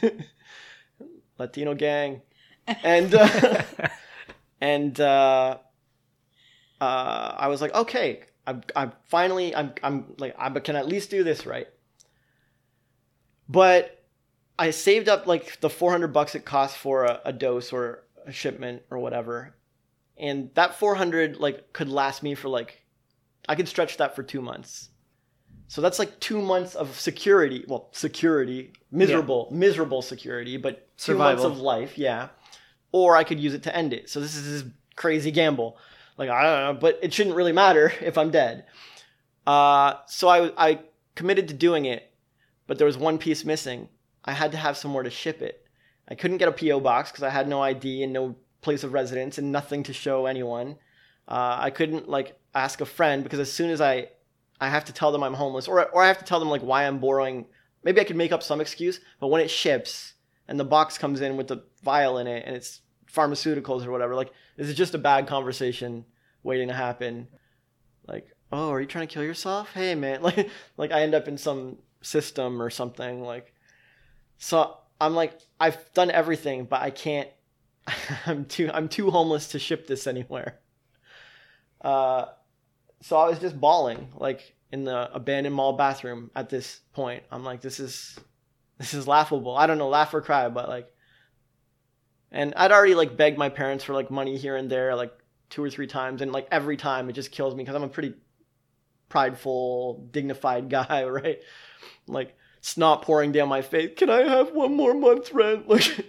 <laughs> Latino gang, and uh, <laughs> and uh, uh, I was like, okay, I'm, I'm finally, I'm, I'm like, I can at least do this right. But I saved up like the 400 bucks it costs for a, a dose or a shipment or whatever. And that 400 like could last me for like I could stretch that for 2 months. So that's like 2 months of security, well, security, miserable, miserable security, but 2 months of life, yeah. Or I could use it to end it. So this is this crazy gamble. Like I don't know, but it shouldn't really matter <laughs> if I'm dead. Uh, so I I committed to doing it, but there was one piece missing. I had to have somewhere to ship it. I couldn't get a PO box because I had no ID and no place of residence and nothing to show anyone. Uh, I couldn't like ask a friend because as soon as I I have to tell them I'm homeless or or I have to tell them like why I'm borrowing maybe I could make up some excuse, but when it ships and the box comes in with the vial in it and it's pharmaceuticals or whatever, like this is just a bad conversation waiting to happen. Like, oh, are you trying to kill yourself? Hey, man, <laughs> like, like I end up in some system or something. Like, so I'm like, I've done everything, but I can't. <laughs> I'm too, I'm too homeless to ship this anywhere. Uh, so I was just bawling, like in the abandoned mall bathroom at this point. I'm like, this is, this is laughable. I don't know, laugh or cry, but like, and I'd already like begged my parents for like money here and there, like two or three times, and like every time it just kills me because I'm a pretty prideful, dignified <laughs> guy, right? Like snot pouring down my face. Can I have one more month's rent? <laughs> Like,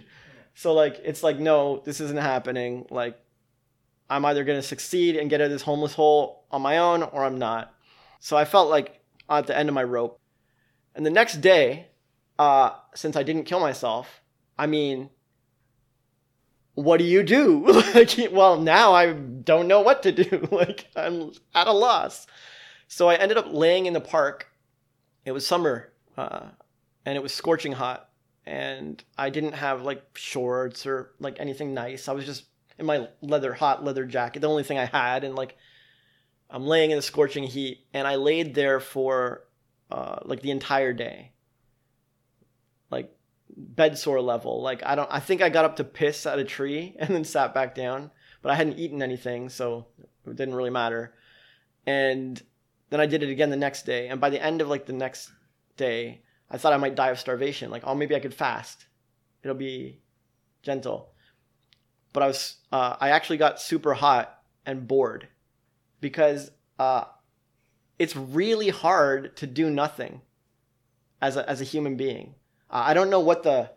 so like it's like no, this isn't happening. Like, I'm either gonna succeed and get out of this homeless hole on my own, or I'm not. So I felt like at the end of my rope. And the next day, uh, since I didn't kill myself, I mean, what do you do? <laughs> like, well, now I don't know what to do. <laughs> like, I'm at a loss. So I ended up laying in the park. It was summer, uh, and it was scorching hot. And I didn't have like shorts or like anything nice. I was just in my leather, hot leather jacket, the only thing I had. And like, I'm laying in the scorching heat, and I laid there for uh, like the entire day. Like, bed sore level. Like I don't I think I got up to piss at a tree <laughs> and then sat back down, but I hadn't eaten anything, so it didn't really matter. And then I did it again the next day, and by the end of like the next day, I thought I might die of starvation. Like, oh, maybe I could fast. It'll be gentle. But I was uh, I actually got super hot and bored because uh, it's really hard to do nothing as a, as a human being. Uh, I don't know what the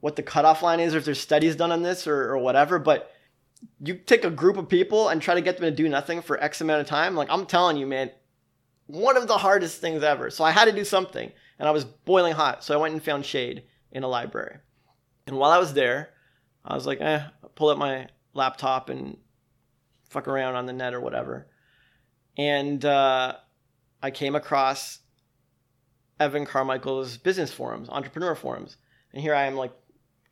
what the cutoff line is, or if there's studies done on this, or, or whatever. But you take a group of people and try to get them to do nothing for X amount of time. Like I'm telling you, man, one of the hardest things ever. So I had to do something, and I was boiling hot. So I went and found shade in a library. And while I was there, I was like, eh, pull up my laptop and fuck around on the net or whatever. And uh, I came across Evan Carmichael's business forums, entrepreneur forums. And here I am like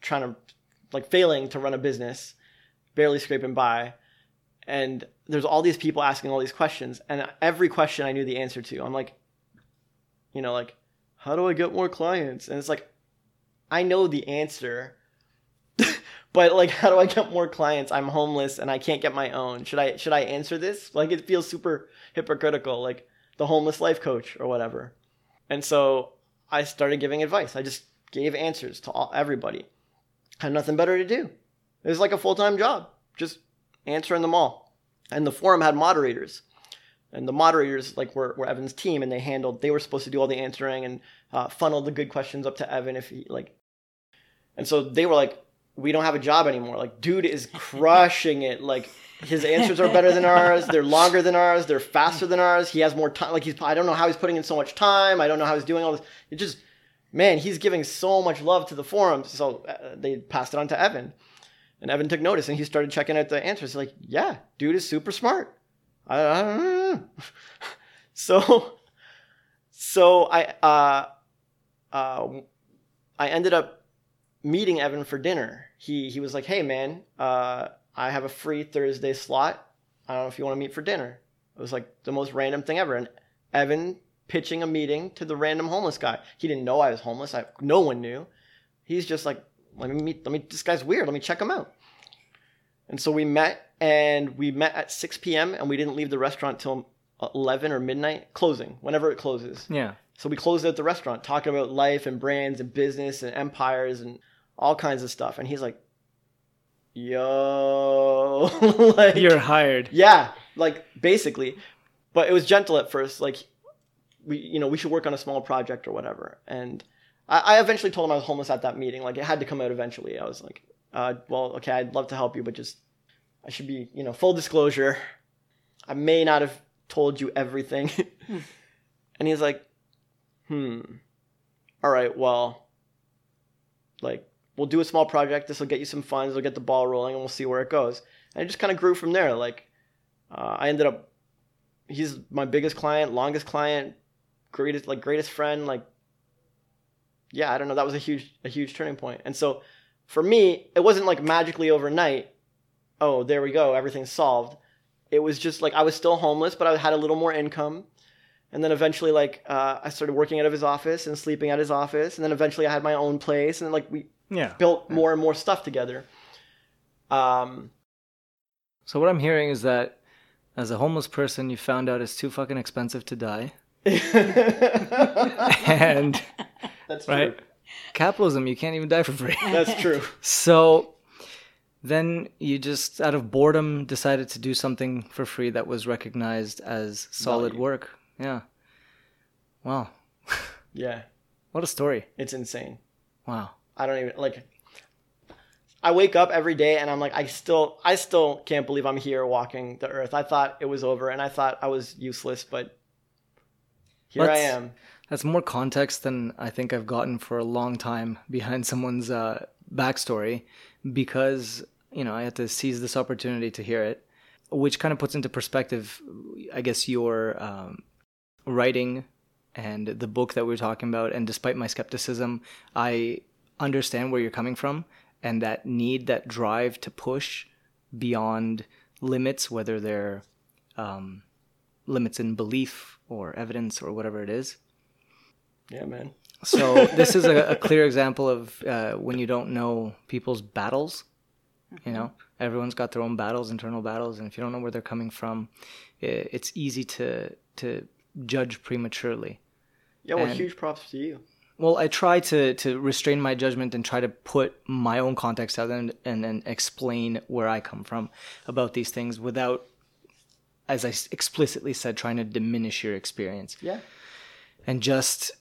trying to like failing to run a business, barely scraping by. And there's all these people asking all these questions and every question I knew the answer to. I'm like you know like how do I get more clients? And it's like I know the answer. <laughs> but like how do I get more clients? I'm homeless and I can't get my own. Should I should I answer this? Like it feels super hypocritical like the homeless life coach or whatever. And so I started giving advice. I just gave answers to all, everybody. Had nothing better to do. It was like a full time job, just answering them all. And the forum had moderators. And the moderators like were, were Evan's team, and they handled. They were supposed to do all the answering and uh, funnel the good questions up to Evan if he like. And so they were like, "We don't have a job anymore. Like, dude is crushing it. Like, his answers are better than ours. They're longer than ours. They're faster than ours. He has more time. Like he's, I don't know how he's putting in so much time. I don't know how he's doing all this. It just, man, he's giving so much love to the forums. So uh, they passed it on to Evan, and Evan took notice and he started checking out the answers. Like, yeah, dude is super smart. I, I don't know. <laughs> so, so I, uh, uh, I ended up meeting Evan for dinner. He he was like, hey man, uh I have a free Thursday slot. I don't know if you want to meet for dinner. It was like the most random thing ever. And Evan pitching a meeting to the random homeless guy. He didn't know I was homeless. I, no one knew. He's just like, let me meet, let me, this guy's weird. Let me check him out. And so we met and we met at 6 p.m. and we didn't leave the restaurant till 11 or midnight, closing, whenever it closes. Yeah. So we closed at the restaurant talking about life and brands and business and empires and all kinds of stuff. And he's like, yo, <laughs> like, You're hired. yeah, like basically. But it was gentle at first. Like we, you know, we should work on a small project or whatever. And I, I eventually told him I was homeless at that meeting. Like it had to come out eventually. I was like, uh, well, okay, I'd love to help you, but just I should be, you know, full disclosure. I may not have told you everything. <laughs> and he's like, hmm. All right, well, like we'll do a small project. This will get you some funds. It'll get the ball rolling, and we'll see where it goes. And it just kind of grew from there. Like uh, I ended up, he's my biggest client, longest client, greatest like greatest friend. Like yeah, I don't know. That was a huge a huge turning point. And so for me, it wasn't like magically overnight. Oh, there we go, everything's solved. It was just like I was still homeless, but I had a little more income. And then eventually, like uh, I started working out of his office and sleeping at his office. And then eventually, I had my own place, and then like we Yeah. built more and more stuff together. Um, So what I'm hearing is that as a homeless person, you found out it's too fucking expensive to die, <laughs> <laughs> and that's true. right, capitalism, you can't even die for free. <laughs> That's true. <laughs> So then you just, out of boredom, decided to do something for free that was recognized as solid Value. work. Yeah. Wow. <laughs> Yeah, What a story. it's insane. Wow. I don't even like. I wake up every day and I'm like, I still, I still can't believe I'm here walking the earth. I thought it was over and I thought I was useless, but here I Let's- am. That's more context than I think I've gotten for a long time <laughs> behind someone's uh, backstory because, you know, I had to seize this opportunity to hear it, which kind of puts into perspective, I guess, your um, writing and the book that we're talking about. And despite my skepticism, I understand where you're coming from and that need, that drive to push beyond limits, whether they're um, limits in belief or evidence or whatever it is. Yeah, man. So this is a, a clear example of uh, when you don't know people's battles. You know, everyone's got their own battles, internal battles, and if you don't know where they're coming from, it's easy to to judge prematurely. Yeah, well, And- huge props to you. Well, I try to to restrain my judgment and try to put my own context out and and, and explain where I come from about these things without, as I explicitly said, trying to diminish your experience Yeah. and just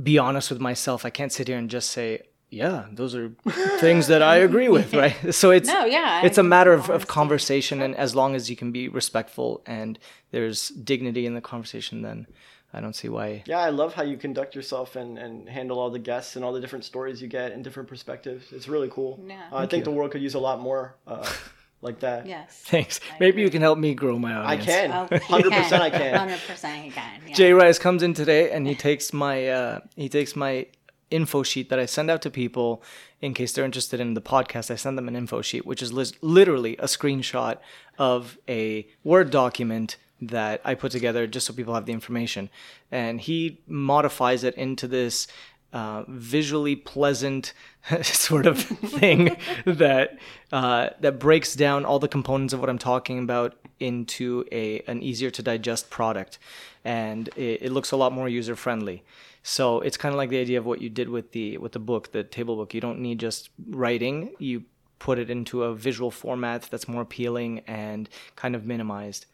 be honest with myself. I can't sit here and just say, yeah, those are things that I agree with, <laughs> right? So it's No, yeah, it's a matter of, of conversation, and as long as you can be respectful and there's dignity in the conversation, then I don't see why. Yeah, I love how you conduct yourself and, and handle all the guests and all the different stories you get and different perspectives. It's really cool. Yeah. Uh, I think the world could use a lot more uh, <laughs> like that. Yes. <laughs> Thanks. Maybe you can help me grow my audience. I can. Oh, <laughs> you 100% I can. Hundred percent, you can. Yeah. Jay Rice comes in today and he <laughs> takes my uh, he takes my info sheet that I send out to people in case they're interested in the podcast. I send them an info sheet, which is lis- literally a screenshot of a Word document that I put together just so people have the information. And he modifies it into this uh, visually pleasant <laughs> sort of thing <laughs> that uh, that breaks down all the components of what I'm talking about into a an easier to digest product, and it, it looks a lot more user friendly. So it's kind of like the idea of what you did with the with the book, the table book. You don't need just writing; you put it into a visual format that's more appealing and kind of minimized.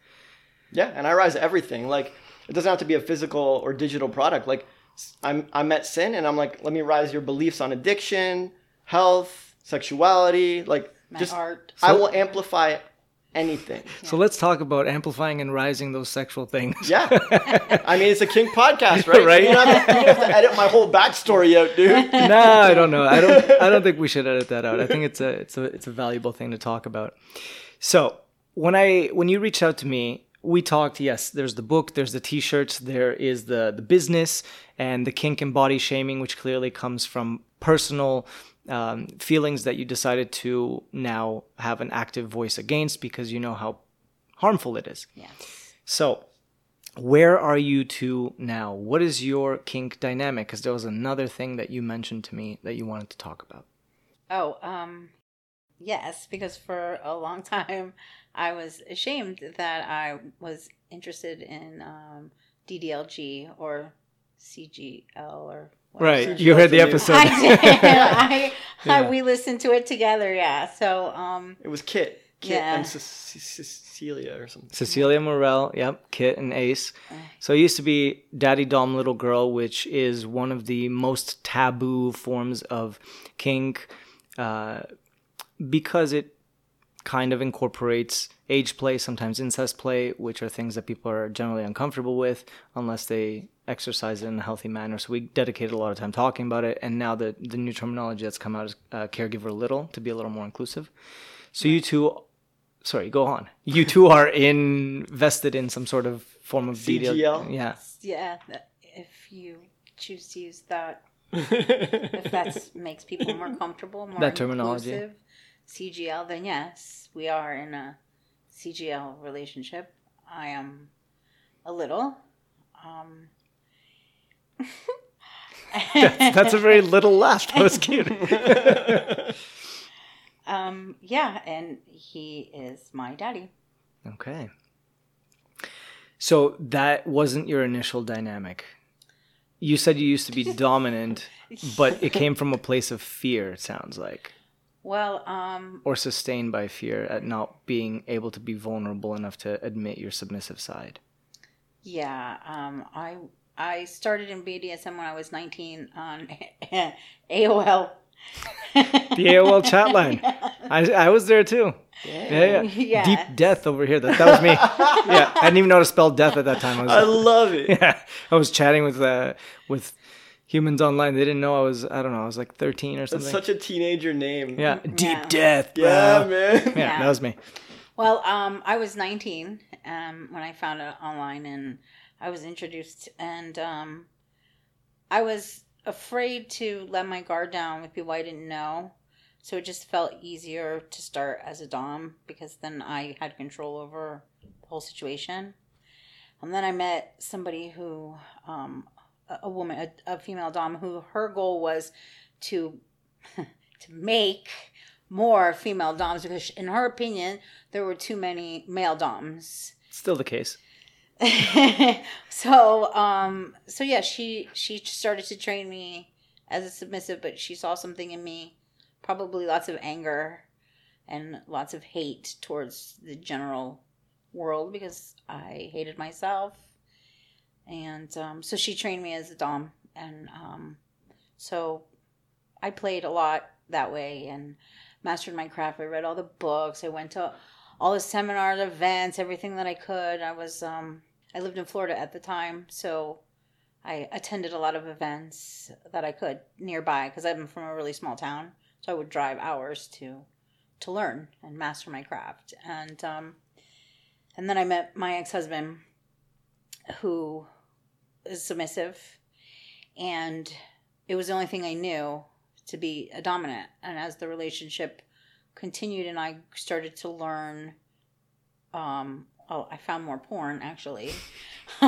Yeah, and I rise everything. Like it doesn't have to be a physical or digital product. Like I'm I met Sin and I'm like, let me rise your beliefs on addiction, health, sexuality, like My just art. I will amplify anything. So let's talk about amplifying and rising those sexual things. Yeah. <laughs> I mean it's a kink podcast, <laughs> right? Right. You don't, have to, you don't have to edit my whole backstory out, dude. <laughs> no, I don't know. I don't. I don't think we should edit that out. I think it's a it's a it's a valuable thing to talk about. So when I when you reached out to me, we talked. Yes, there's the book, there's the T-shirts, there is the the business and the kink and body shaming, which clearly comes from personal um, feelings that you decided to now have an active voice against because you know how harmful it is. Yes. So, where are you two now? What is your kink dynamic? Because there was another thing that you mentioned to me that you wanted to talk about. Oh, um, yes, because for a long <laughs> time I was ashamed that I was interested in um, DDLG or CGL or whatever. you heard the episode. <laughs> I did. I, <laughs> Yeah. I, we listened to it together. Yeah. So, um, It was Kit. Kit Yeah. and Ce- Ce- Cecilia or something. Cecilia Morel, yep, Kit and Ace. So it used to be Daddy Dom Little Girl, which is one of the most taboo forms of kink uh, because it kind of incorporates age play, sometimes incest play, which are things that people are generally uncomfortable with unless they exercise it in a healthy manner. So we dedicated a lot of time talking about it, and now the the new terminology that's come out is uh, caregiver little to be a little more inclusive. So you two, sorry, go on. You two are invested in some sort of form of DDL. CGL? Yeah. yeah, if you choose to use that <laughs> if that makes people more comfortable, more That terminology. inclusive. CGL, then yes, we are in a CGL relationship. I am a little. Um, That's a very little laugh. That was cute. <laughs> um, yeah, and he is my daddy. okay. So that wasn't your initial dynamic. You said you used to be <laughs> dominant, but it came from a place of fear, it sounds like. Well, um, Or sustained by fear at not being able to be vulnerable enough to admit your submissive side. yeah, um, I I started in BDSM when I was 19 on <laughs> AOL. <laughs> The AOL chat line. <laughs> I, I was there too. Yeah, yeah. Yes. Deep death over here. That, that was me. yeah, I didn't even know how to spell death at that time. I was, I love it. yeah, I was chatting with uh, with humans online. They didn't know I was. I don't know. I was like thirteen or something. That's something. such a teenager name. yeah, deep Yeah. death. Bro. Yeah, man. Yeah, Yeah. that was me. Well, um, I was 19 um, when I found it online, and I was introduced, and um, I was afraid to let my guard down with people I didn't know. So it just felt easier to start as a dom because then I had control over the whole situation. And then I met somebody who, um, a, woman, a, a female dom, who her goal was to <laughs> to make more female doms because in her opinion there were too many male doms Still the case. <laughs> so um so yeah she she started to train me as a submissive but she saw something in me probably lots of anger and lots of hate towards the general world because i hated myself and um, so she trained me as a dom and um, so i played a lot that way and mastered my craft i read all the books i went to all the seminars events everything that i could i was um, I lived in Florida at the time, so I attended a lot of events that I could nearby because I'm from a really small town. So I would drive hours to to learn and master my craft. And um, and then I met my ex husband, who is submissive, and it was the only thing I knew to be a dominant. And as the relationship continued, and I started to learn um, oh, I found more porn actually. <laughs>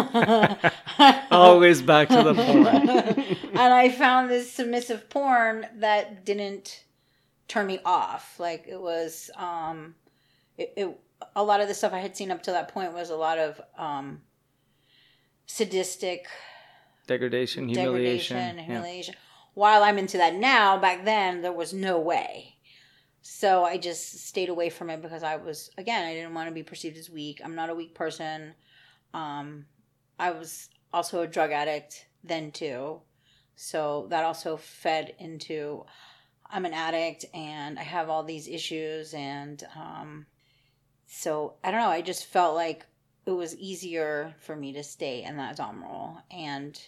Always back to the porn. <laughs> and I found this submissive porn that didn't turn me off. Like it was, um, it, it a lot of the stuff I had seen up to that point was a lot of um, sadistic Degradation, humiliation. degradation, yeah. While I'm into that now, back then there was no way. So I just stayed away from it because I was again I didn't want to be perceived as weak. I'm not a weak person. Um, I was also a drug addict then too, so that also fed into I'm an addict and I have all these issues and um, so I don't know. I just felt like it was easier for me to stay in that dom role and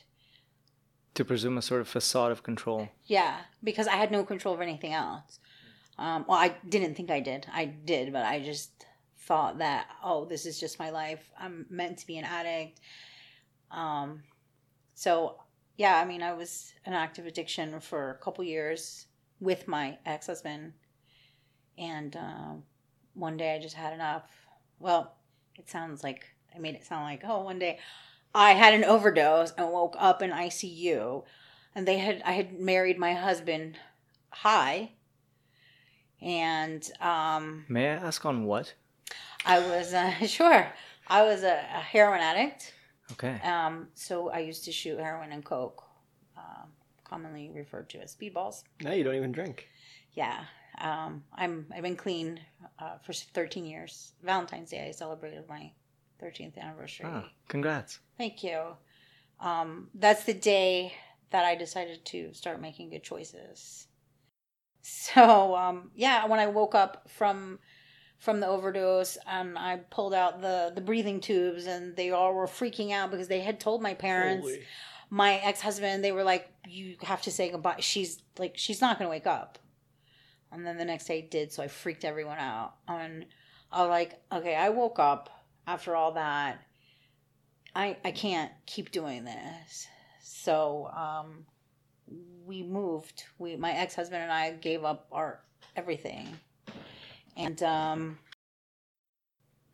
To presume a sort of facade of control. yeah, because I had no control of anything else. Um, well, I didn't think I did. I did, but I just thought that, oh, this is just my life. I'm meant to be an addict. Um, so, yeah, I mean, I was an active addiction for a couple years with my ex husband. And um, one day I just had enough. Well, it sounds like I made it sound like, oh, one day I had an overdose and woke up in ICU and they had I had married my husband high and um May I ask on what? I was uh, <laughs> sure I was a, a heroin addict Okay. um so I used to shoot heroin and coke um, commonly referred to as speedballs Now you don't even drink. yeah um I'm I've been clean uh, for 13 years Valentine's Day I celebrated my 13th anniversary Ah, congrats. Thank you. Um, that's the day that I decided to start making good choices. So um, yeah, when I woke up from from the overdose and I pulled out the the breathing tubes and they all were freaking out because they had told my parents, Holy. my ex husband, they were like, "You have to say goodbye." She's like, she's not going to wake up. And then the next day I did, so I freaked everyone out. And I was like, okay, I woke up after all that. I I can't keep doing this. So um we moved. We my ex husband and I gave up our everything, and um,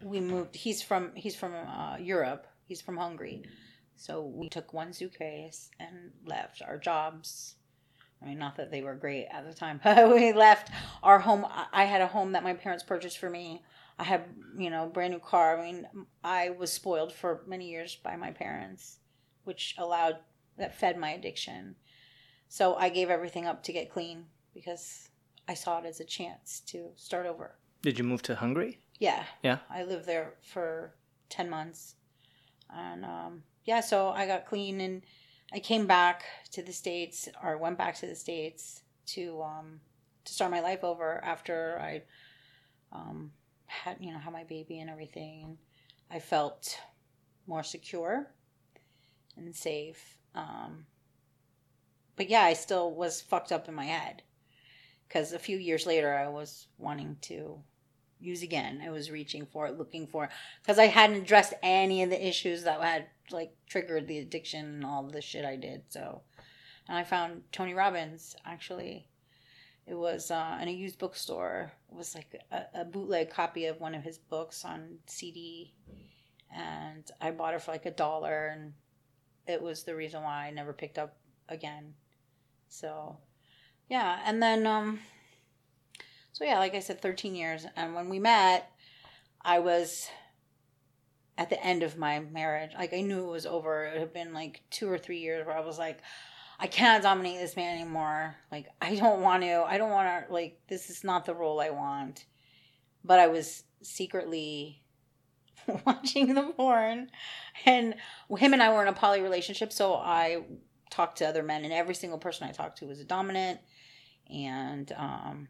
we moved. He's from he's from uh, Europe. He's from Hungary, so we took one suitcase and left our jobs. I mean, not that they were great at the time, <laughs> but we left our home. I- had a home that my parents purchased for me. I had, you know, brand new car. I mean, I was spoiled for many years by my parents, which allowed that fed my addiction. So I gave everything up to get clean because I saw it as a chance to start over. Did you move to Hungary? Yeah. Yeah. I lived there for 10 months. And um, yeah, so I got clean and I came back to the States or went back to the States to um, to start my life over after I um, had, you know, had my baby and everything. I felt more secure and safe. Um, but yeah, I still was fucked up in my head because a few years later I was wanting to use again. I was reaching for it, looking for because I hadn't addressed any of the issues that had like triggered the addiction and all the shit I did. So, and I found Tony Robbins actually. It was uh, in a used bookstore. It was like a, a bootleg copy of one of his books on CD, and I bought it for like a dollar, and it was the reason why I never picked up again. So, yeah, and then um, so yeah, like I said, 13 years. And when we met, I was at the end of my marriage. Like I knew it was over. It had been like two or three years where I was like, I cannot dominate this man anymore. Like I don't want to. I don't want to. Like this is not the role I want. But I was secretly <laughs> watching the porn, and him and I were in a poly relationship. So I talked to other men, and every single person I talked to was a dominant. And um,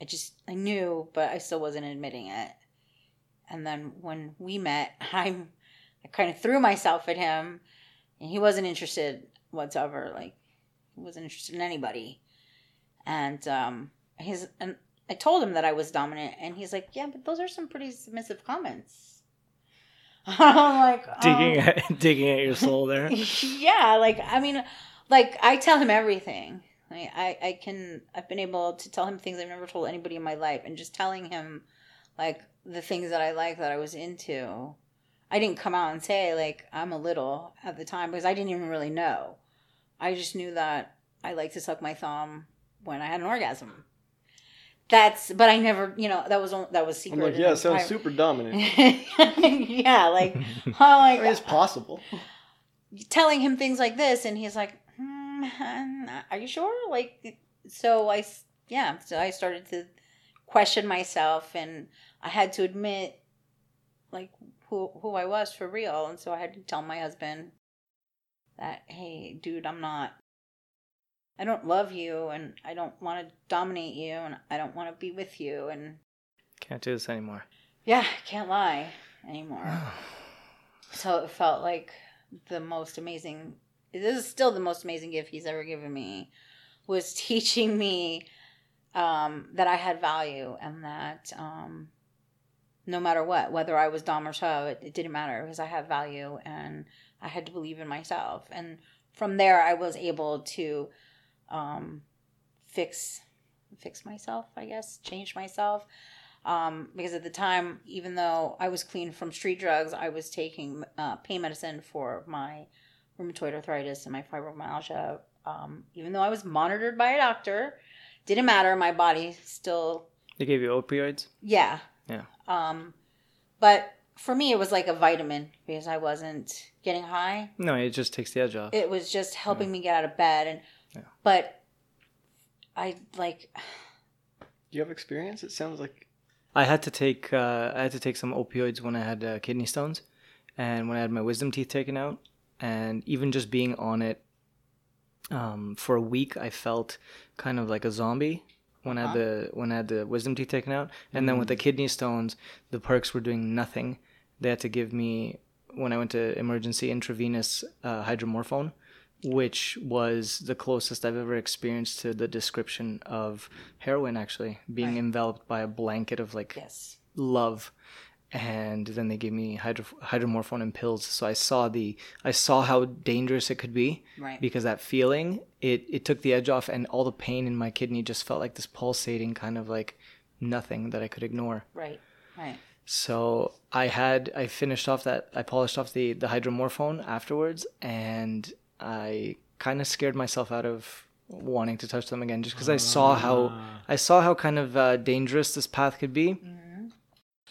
I just I knew, but I still wasn't admitting it. And then when we met, <laughs> I I kind of threw myself at him, and he wasn't interested whatsoever. Like he wasn't interested in anybody. And um, his and I told him that I was dominant, and he's like, "Yeah, but those are some pretty submissive comments." <laughs> I'm like Digging um, at digging at your soul there. <laughs> yeah, like I mean, like I tell him everything. Like, I I can I've been able to tell him things I've never told anybody in my life, and just telling him like the things that I like that I was into. I didn't come out and say like I'm a little at the time because I didn't even really know. I just knew that I like to suck my thumb when I had an orgasm. That's but I never, you know, that was on- that was secret. I'm secret. like, yeah, the sounds time. super dominant. <laughs> yeah, like <laughs> <laughs> I'm I like mean, it's possible. telling him things like this and he's like are you sure like so I, yeah so i started to question myself and i had to admit like who who i was for real and so i had to tell my husband that hey dude i'm not i don't love you and i don't want to dominate you and i don't want to be with you and Can't do this anymore. yeah, can't lie anymore. <sighs> so it felt like the most amazing. This is still the most amazing gift he's ever given me. Was <laughs> teaching me um, that I had value and that um, no matter what, whether I was dom or so, it, it didn't matter because I had value and I had to believe in myself. And from there, I was able to um, fix fix myself. I guess change myself um, because at the time, even though I was clean from street drugs, I was taking uh, pain medicine for my rheumatoid arthritis and my fibromyalgia. Um, even though I was monitored by a doctor, didn't matter. My body still, They gave you opioids. yeah. Yeah. Um, but for me, it was like a vitamin because I wasn't getting high. No, it just takes the edge off. It was just helping me get out of bed, and Yeah. but I like Do you have experience? It sounds like I had to take uh, I had to take some opioids when I had uh, kidney stones, and when I had my wisdom teeth taken out, and even just being on it um, for a week, I felt kind of like a zombie when I had the when I had the wisdom teeth taken out, and then with the kidney stones, the perks were doing nothing. They had to give me when I went to emergency intravenous uh, hydromorphone, which was the closest I've ever experienced to the description of heroin. Actually, being Right. enveloped by a blanket of like yes, love and then they gave me hydro, hydromorphone and pills. So I saw the I saw how dangerous it could be Right. because that feeling it it took the edge off, and all the pain in my kidney just felt like this pulsating kind of like nothing that I could ignore. Right. Right. So I had I finished off that I polished off the the hydromorphone afterwards, and I kind of scared myself out of wanting to touch them again, just because I saw how I saw how kind of uh, dangerous this path could be.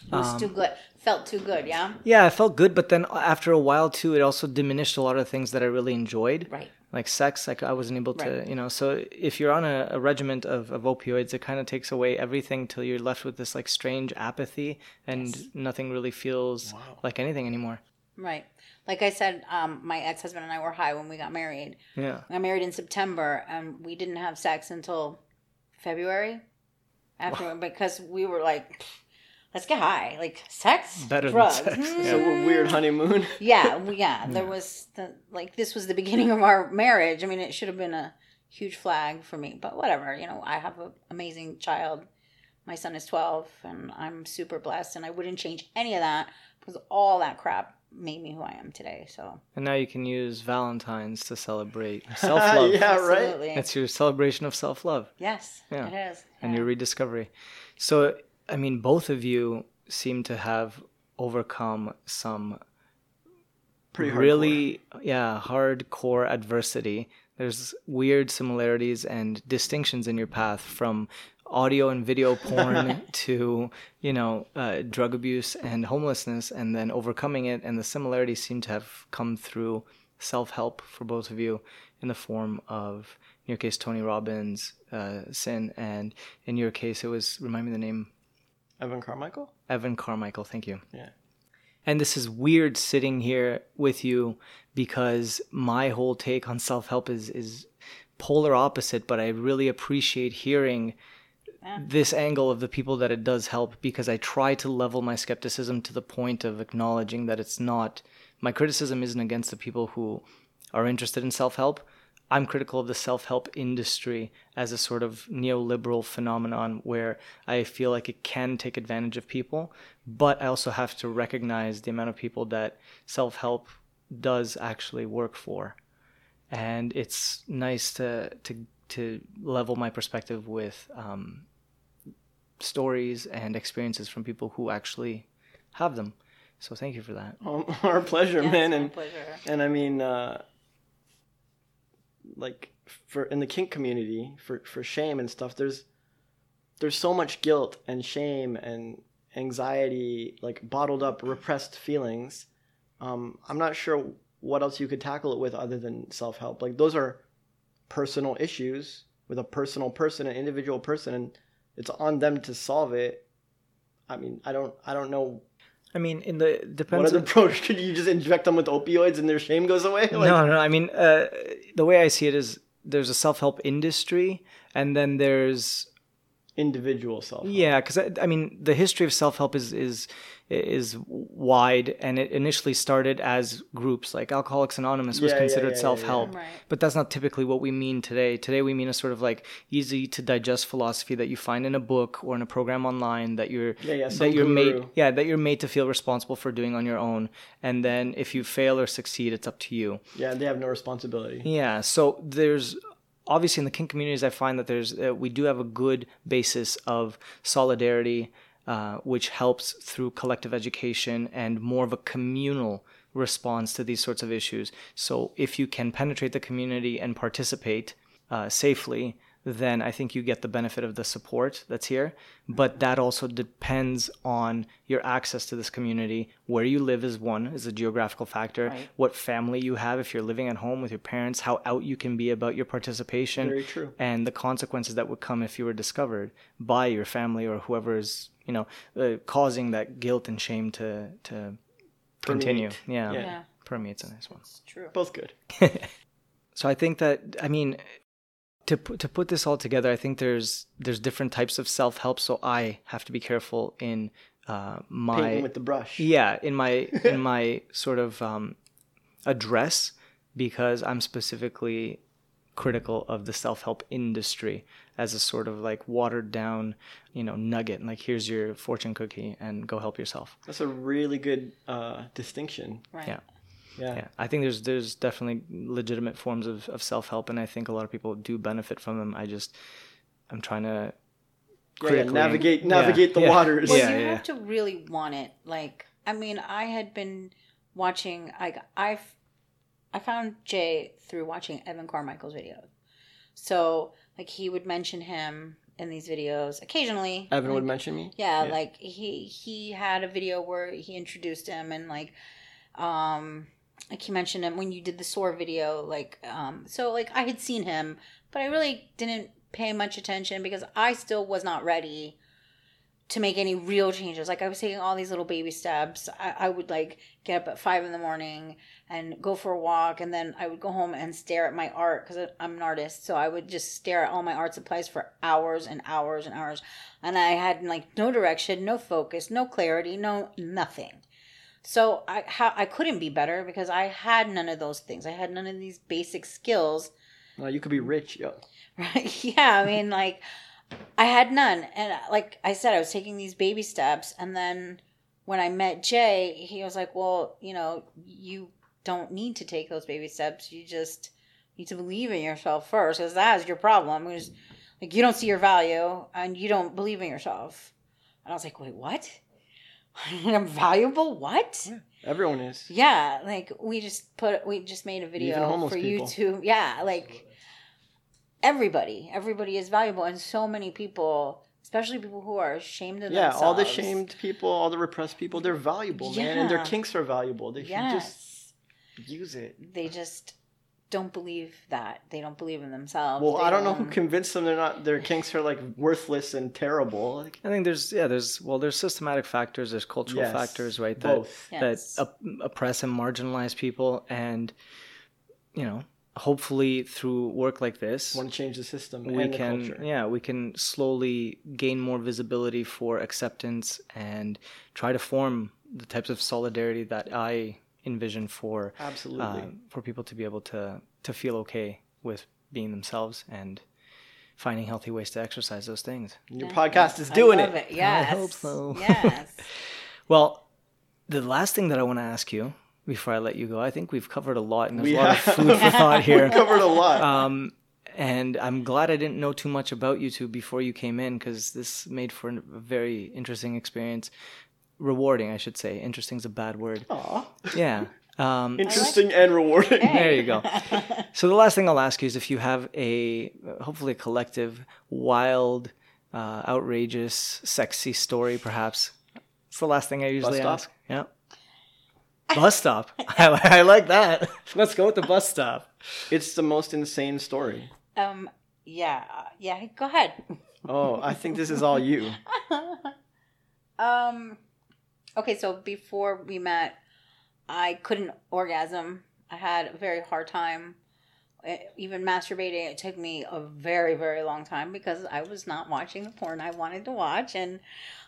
It was Um, too good. Felt too good. Yeah. Yeah, it felt good, but then after a while too, it also diminished a lot of things that I really enjoyed. Right. Like sex, like I wasn't able to, Right. you know. So if you're on a, a regiment of, of opioids, it kind of takes away everything till you're left with this like strange apathy, and nothing really feels like anything anymore. Right. Like I said, um, my ex husband and I were high when we got married. Yeah. I got married in September, and we didn't have sex until February. After because we were like, let's get high, like sex, Better than drugs. sex. Mm. So a weird honeymoon. <laughs> yeah, we- yeah. <laughs> There was the like this was the beginning of our marriage. I mean, it should have been a huge flag for me, but whatever. You know, I have an amazing child. My son is twelve, and I'm super blessed, and I wouldn't change any of that because all that crap made me who I am today. So And now you can use Valentine's to celebrate <laughs> self love. yeah, right. It's your celebration of self love yes, Yeah. it is. and your rediscovery. So, I mean, both of you seem to have overcome some Pretty hardcore. really, yeah, hardcore adversity. There's weird similarities and distinctions in your path from audio and video porn <laughs> to, you know, uh, drug abuse and homelessness, and then overcoming it. And the similarities seem to have come through self help for both of you in the form of, in your case, Tony Robbins, uh, Sin, and in your case, it was, remind me the name, Evan Carmichael. Evan Carmichael. Thank you. Yeah. And this is weird sitting here with you because my whole take on self help is is polar opposite, but I really appreciate hearing this angle of the people that it does help because I try to level my skepticism to the point of acknowledging that it's not my criticism isn't against the people who are interested in self help. I'm critical of the self help industry as a sort of neoliberal phenomenon where I feel like it can take advantage of people, but I also have to recognize the amount of people that self help does actually work for. And it's nice to, to, to level my perspective with um, stories and experiences from people who actually have them. So thank you for that. Um, <laughs> our pleasure, Yes, man. my And pleasure. and I mean, uh, like for in the kink community, for for shame and stuff, there's there's so much guilt and shame and anxiety, like bottled up, repressed feelings. Um, I'm not sure what else you could tackle it with other than self help. Like those are personal issues with a personal person, an individual person, and it's on them to solve it. I mean, I don't, I don't know I mean, in the what other approach could you just inject them with opioids and their shame goes away? Like, no, no. I mean, uh, the way I see it is there's a self help industry, and then there's individual self. yeah, because I, I mean, the history of self help is is is wide, and it initially started as groups like Alcoholics Anonymous was Yeah, yeah, considered yeah, yeah, self help, yeah. Right. but that's not typically what we mean today. Today we mean a sort of like easy to digest philosophy that you find in a book or in a program online that you're Yeah, yeah, that you're made yeah that you're made to feel responsible for doing on your own, and then if you fail or succeed, it's up to you. Yeah, they have no responsibility. Yeah, so there's obviously in the kink communities, I find that there's uh, we do have a good basis of solidarity, uh, which helps through collective education and more of a communal response to these sorts of issues. So if you can penetrate the community and participate uh, safely, then I think you get the benefit of the support that's here. But that also depends on your access to this community. Where you live is one, is a geographical factor. Right. What family you have, if you're living at home with your parents, how out you can be about your participation. Very true. And the consequences that would come if you were discovered by your family or whoever is, you know, uh, causing that guilt and shame to, to continue. Yeah. Yeah. Yeah. Permeate's a nice one. It's true. Both good. <laughs> So I think that I mean to put to put this all together, I think there's there's different types of self help. So I have to be careful in uh, my Painting with the brush. yeah in my <laughs> in my sort of um, address because I'm specifically critical of the self-help industry as a sort of like watered down, you know, nugget. Like here's your fortune cookie and go help yourself. That's a really good uh, distinction. Right. Yeah. Yeah. Yeah, I think there's there's definitely legitimate forms of, of self help, and I think a lot of people do benefit from them. I just I'm trying to Yeah, yeah, navigate yeah, navigate the yeah. waters. Well, Yeah, you yeah, have to really want it. Like, I mean, I had been watching. Like I I I found Jay through watching Evan Carmichael's videos. So, like, he would mention him in these videos occasionally. Evan would mention me. Yeah, like he he had a video where he introduced him and like, um, like you mentioned him when you did the sore video. Like, um, so like I had seen him, but I really didn't pay much attention because I still was not ready to make any real changes. Like I was taking all these little baby steps. I, I would like get up at five in the morning and go for a walk, and then I would go home and stare at my art because I'm an artist. So I would just stare at all my art supplies for hours and hours and hours, and I had like no direction, no focus, no clarity, no nothing. So I ha- I couldn't be better because I had none of those things. I had none of these basic skills No, you could be rich, yo. <laughs> Right? Yeah, I mean, like, I had none. And uh, like I said, I was taking these baby steps. And then when I met Jay, he was like, well, you know, you don't need to take those baby steps. You just need to believe in yourself first, because that is your problem. Because, like, you don't see your value and you don't believe in yourself. And I was like, wait, what? <laughs> I'm valuable? What? Everyone is. Yeah, like we just put we just made a video for people. YouTube. Yeah, like everybody, everybody is valuable, and so many people, especially people who are ashamed of themselves. Yeah, themselves. all the shamed people, all the repressed people, they're valuable, man, and their kinks are valuable. They should Yes, just use it. they just don't believe that. They don't believe in themselves. Well, They I don't know who um, convinced them they're not their kinks are like worthless and terrible. Like, I think there's yeah there's well there's systematic factors there's cultural Yes, factors right that both. Yes. that op- oppress and marginalize people and you know hopefully through work like this want to change the system we and the can culture. yeah we can slowly gain more visibility for acceptance and try to form the types of solidarity that I envision for Absolutely. uh, for people to be able to to feel okay with being themselves and finding healthy ways to exercise those things. Your podcast is I doing love it. it. Yes, hope so. Yes. <laughs> Well, the last thing that I want to ask you before I let you go, I think we've covered a lot and there's We a lot of food for <laughs> thought here. Covered a lot. Um, and I'm glad I didn't know too much about you two before you came in because this made for a very interesting experience. Rewarding, I should say. Interesting is a bad word. Aw. Yeah. Um, Interesting and rewarding. there you go. <laughs> So the last thing I'll ask you is if you have a hopefully a collective, wild, uh, outrageous, sexy story, perhaps. It's the last thing I usually stop? ask. Yeah. Bus stop. <laughs> I, I like that. <laughs> Let's go with the bus stop. It's the most insane story. Um. Yeah. Yeah. Go ahead. Oh, I think this is all you. Um, okay, so before we met, I couldn't orgasm. I had a very hard time. Even masturbating, it took me a very, very long time because I was not watching the porn I wanted to watch, and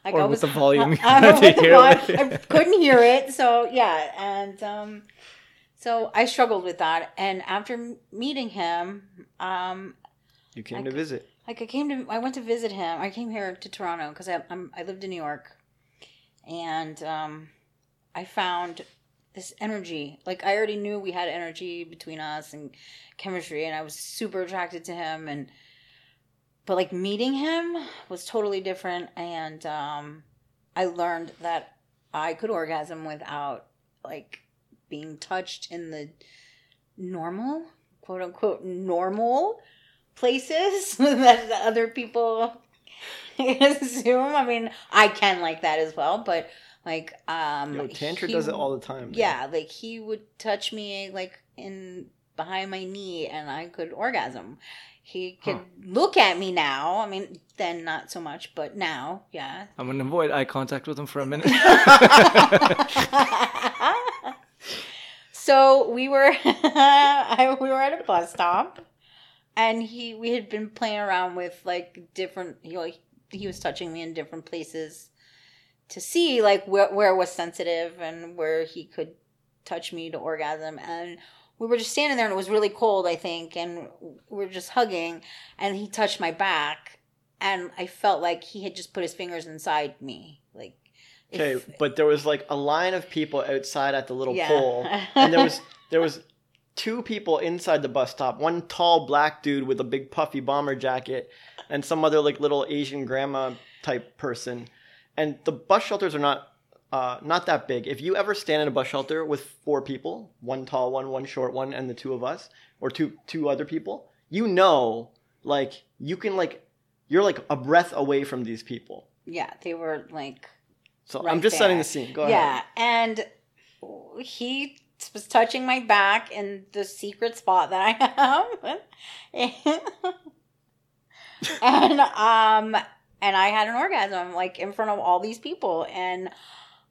like Or I was the volume <laughs> I, had with the hear. I couldn't hear it, so yeah, and um, so I struggled with that. And after meeting him, um, You came I to visit. like I came to I went to visit him. I came here to Toronto because I I'm, I lived in New York, and um, I found this energy. Like I already knew we had energy between us and chemistry, and I was super attracted to him. And but like meeting him was totally different, and um, I learned that I could orgasm without like being touched in the normal quote unquote normal places <laughs> that other people <laughs> assume. I mean, I can like that as well, but like um Yo, Tantra he- does it all the time. man. Yeah, like he would touch me like in behind my knee and I could orgasm. He could look at me now. I mean, then not so much, but now, yeah. I'm going to avoid eye contact with him for a minute. <laughs> <laughs> so we were I, we were at a bus stop and he we had been playing around with like different you know, like he was touching me in different places to see like where, where it was sensitive and where he could touch me to orgasm and we were just standing there and it was really cold, I think, and we were just hugging, and he touched my back, and I felt like he had just put his fingers inside me, like. if- Okay, but there was like a line of people outside at the little Yeah. pole, and there was there was two people inside the bus stop. One tall black dude with a big puffy bomber jacket, and some other like little Asian grandma type person. And the bus shelters are not uh, not that big. If you ever stand in a bus shelter with four people, one tall one, one short one, and the two of us, or two two other people, you know, like you can like you're like a breath away from these people. yeah, they were like So Right I'm just setting the scene. Go ahead. yeah, and he was touching my back in the secret spot that I have, and um, and I had an orgasm like in front of all these people, and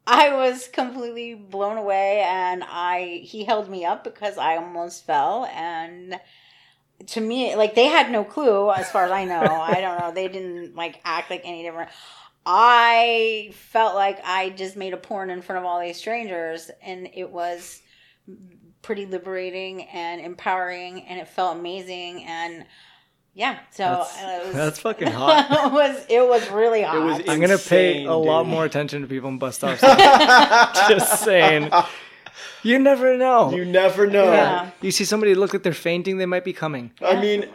I was completely blown away. And I he held me up because I almost fell, and to me, like they had no clue as far as I know. <laughs> I don't know. They didn't like act like any different. I felt like I just made a porn in front of all these strangers, and it was pretty liberating and empowering, and it felt amazing. And yeah, so That's- it was, <laughs> that's fucking <laughs> hot. it was it was really hot. was I'm gonna pay Insane, a lot more attention to people in bus stops. Just saying. <laughs> You never know. You never know. Yeah. You see somebody look like they're fainting, they might be coming. I mean,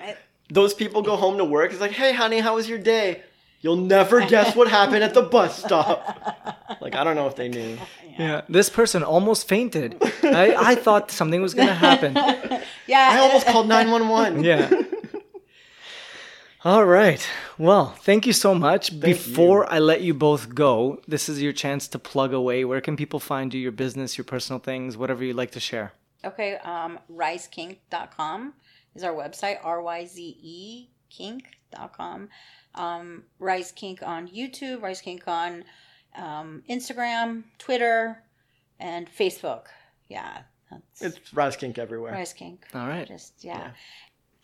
those people go home to work. It's like, hey, honey, how was your day? You'll never guess what happened at the bus stop. <laughs> Like, I don't know if they knew. Yeah. This person almost fainted. I, I thought something was gonna happen. <laughs> yeah, I almost called 911. Yeah. <laughs> All right. Well, thank you so much. Before I let you both go, this is your chance to plug away. Where can people find you, your business, your personal things, whatever you'd like to share? Okay, um, ryzekink.com is our website, R-Y-Z-E kink.com. Um, Ryze Kink on YouTube, Ryze Kink on um, Instagram, Twitter, and Facebook. Yeah, that's It's Ryze Kink everywhere. Ryze Kink. All right. Just, yeah.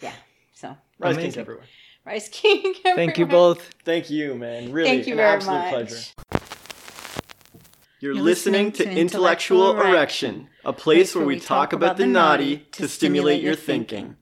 Yeah. So, Ryze Kink everywhere. Ryze Kink. <laughs> Thank you both. Thank you, man. Really, Thank you an very absolute much. pleasure. You're, You're listening, listening to to Intellectual Intellectual Erection, a place where we talk about the naughty to stimulate your thinking.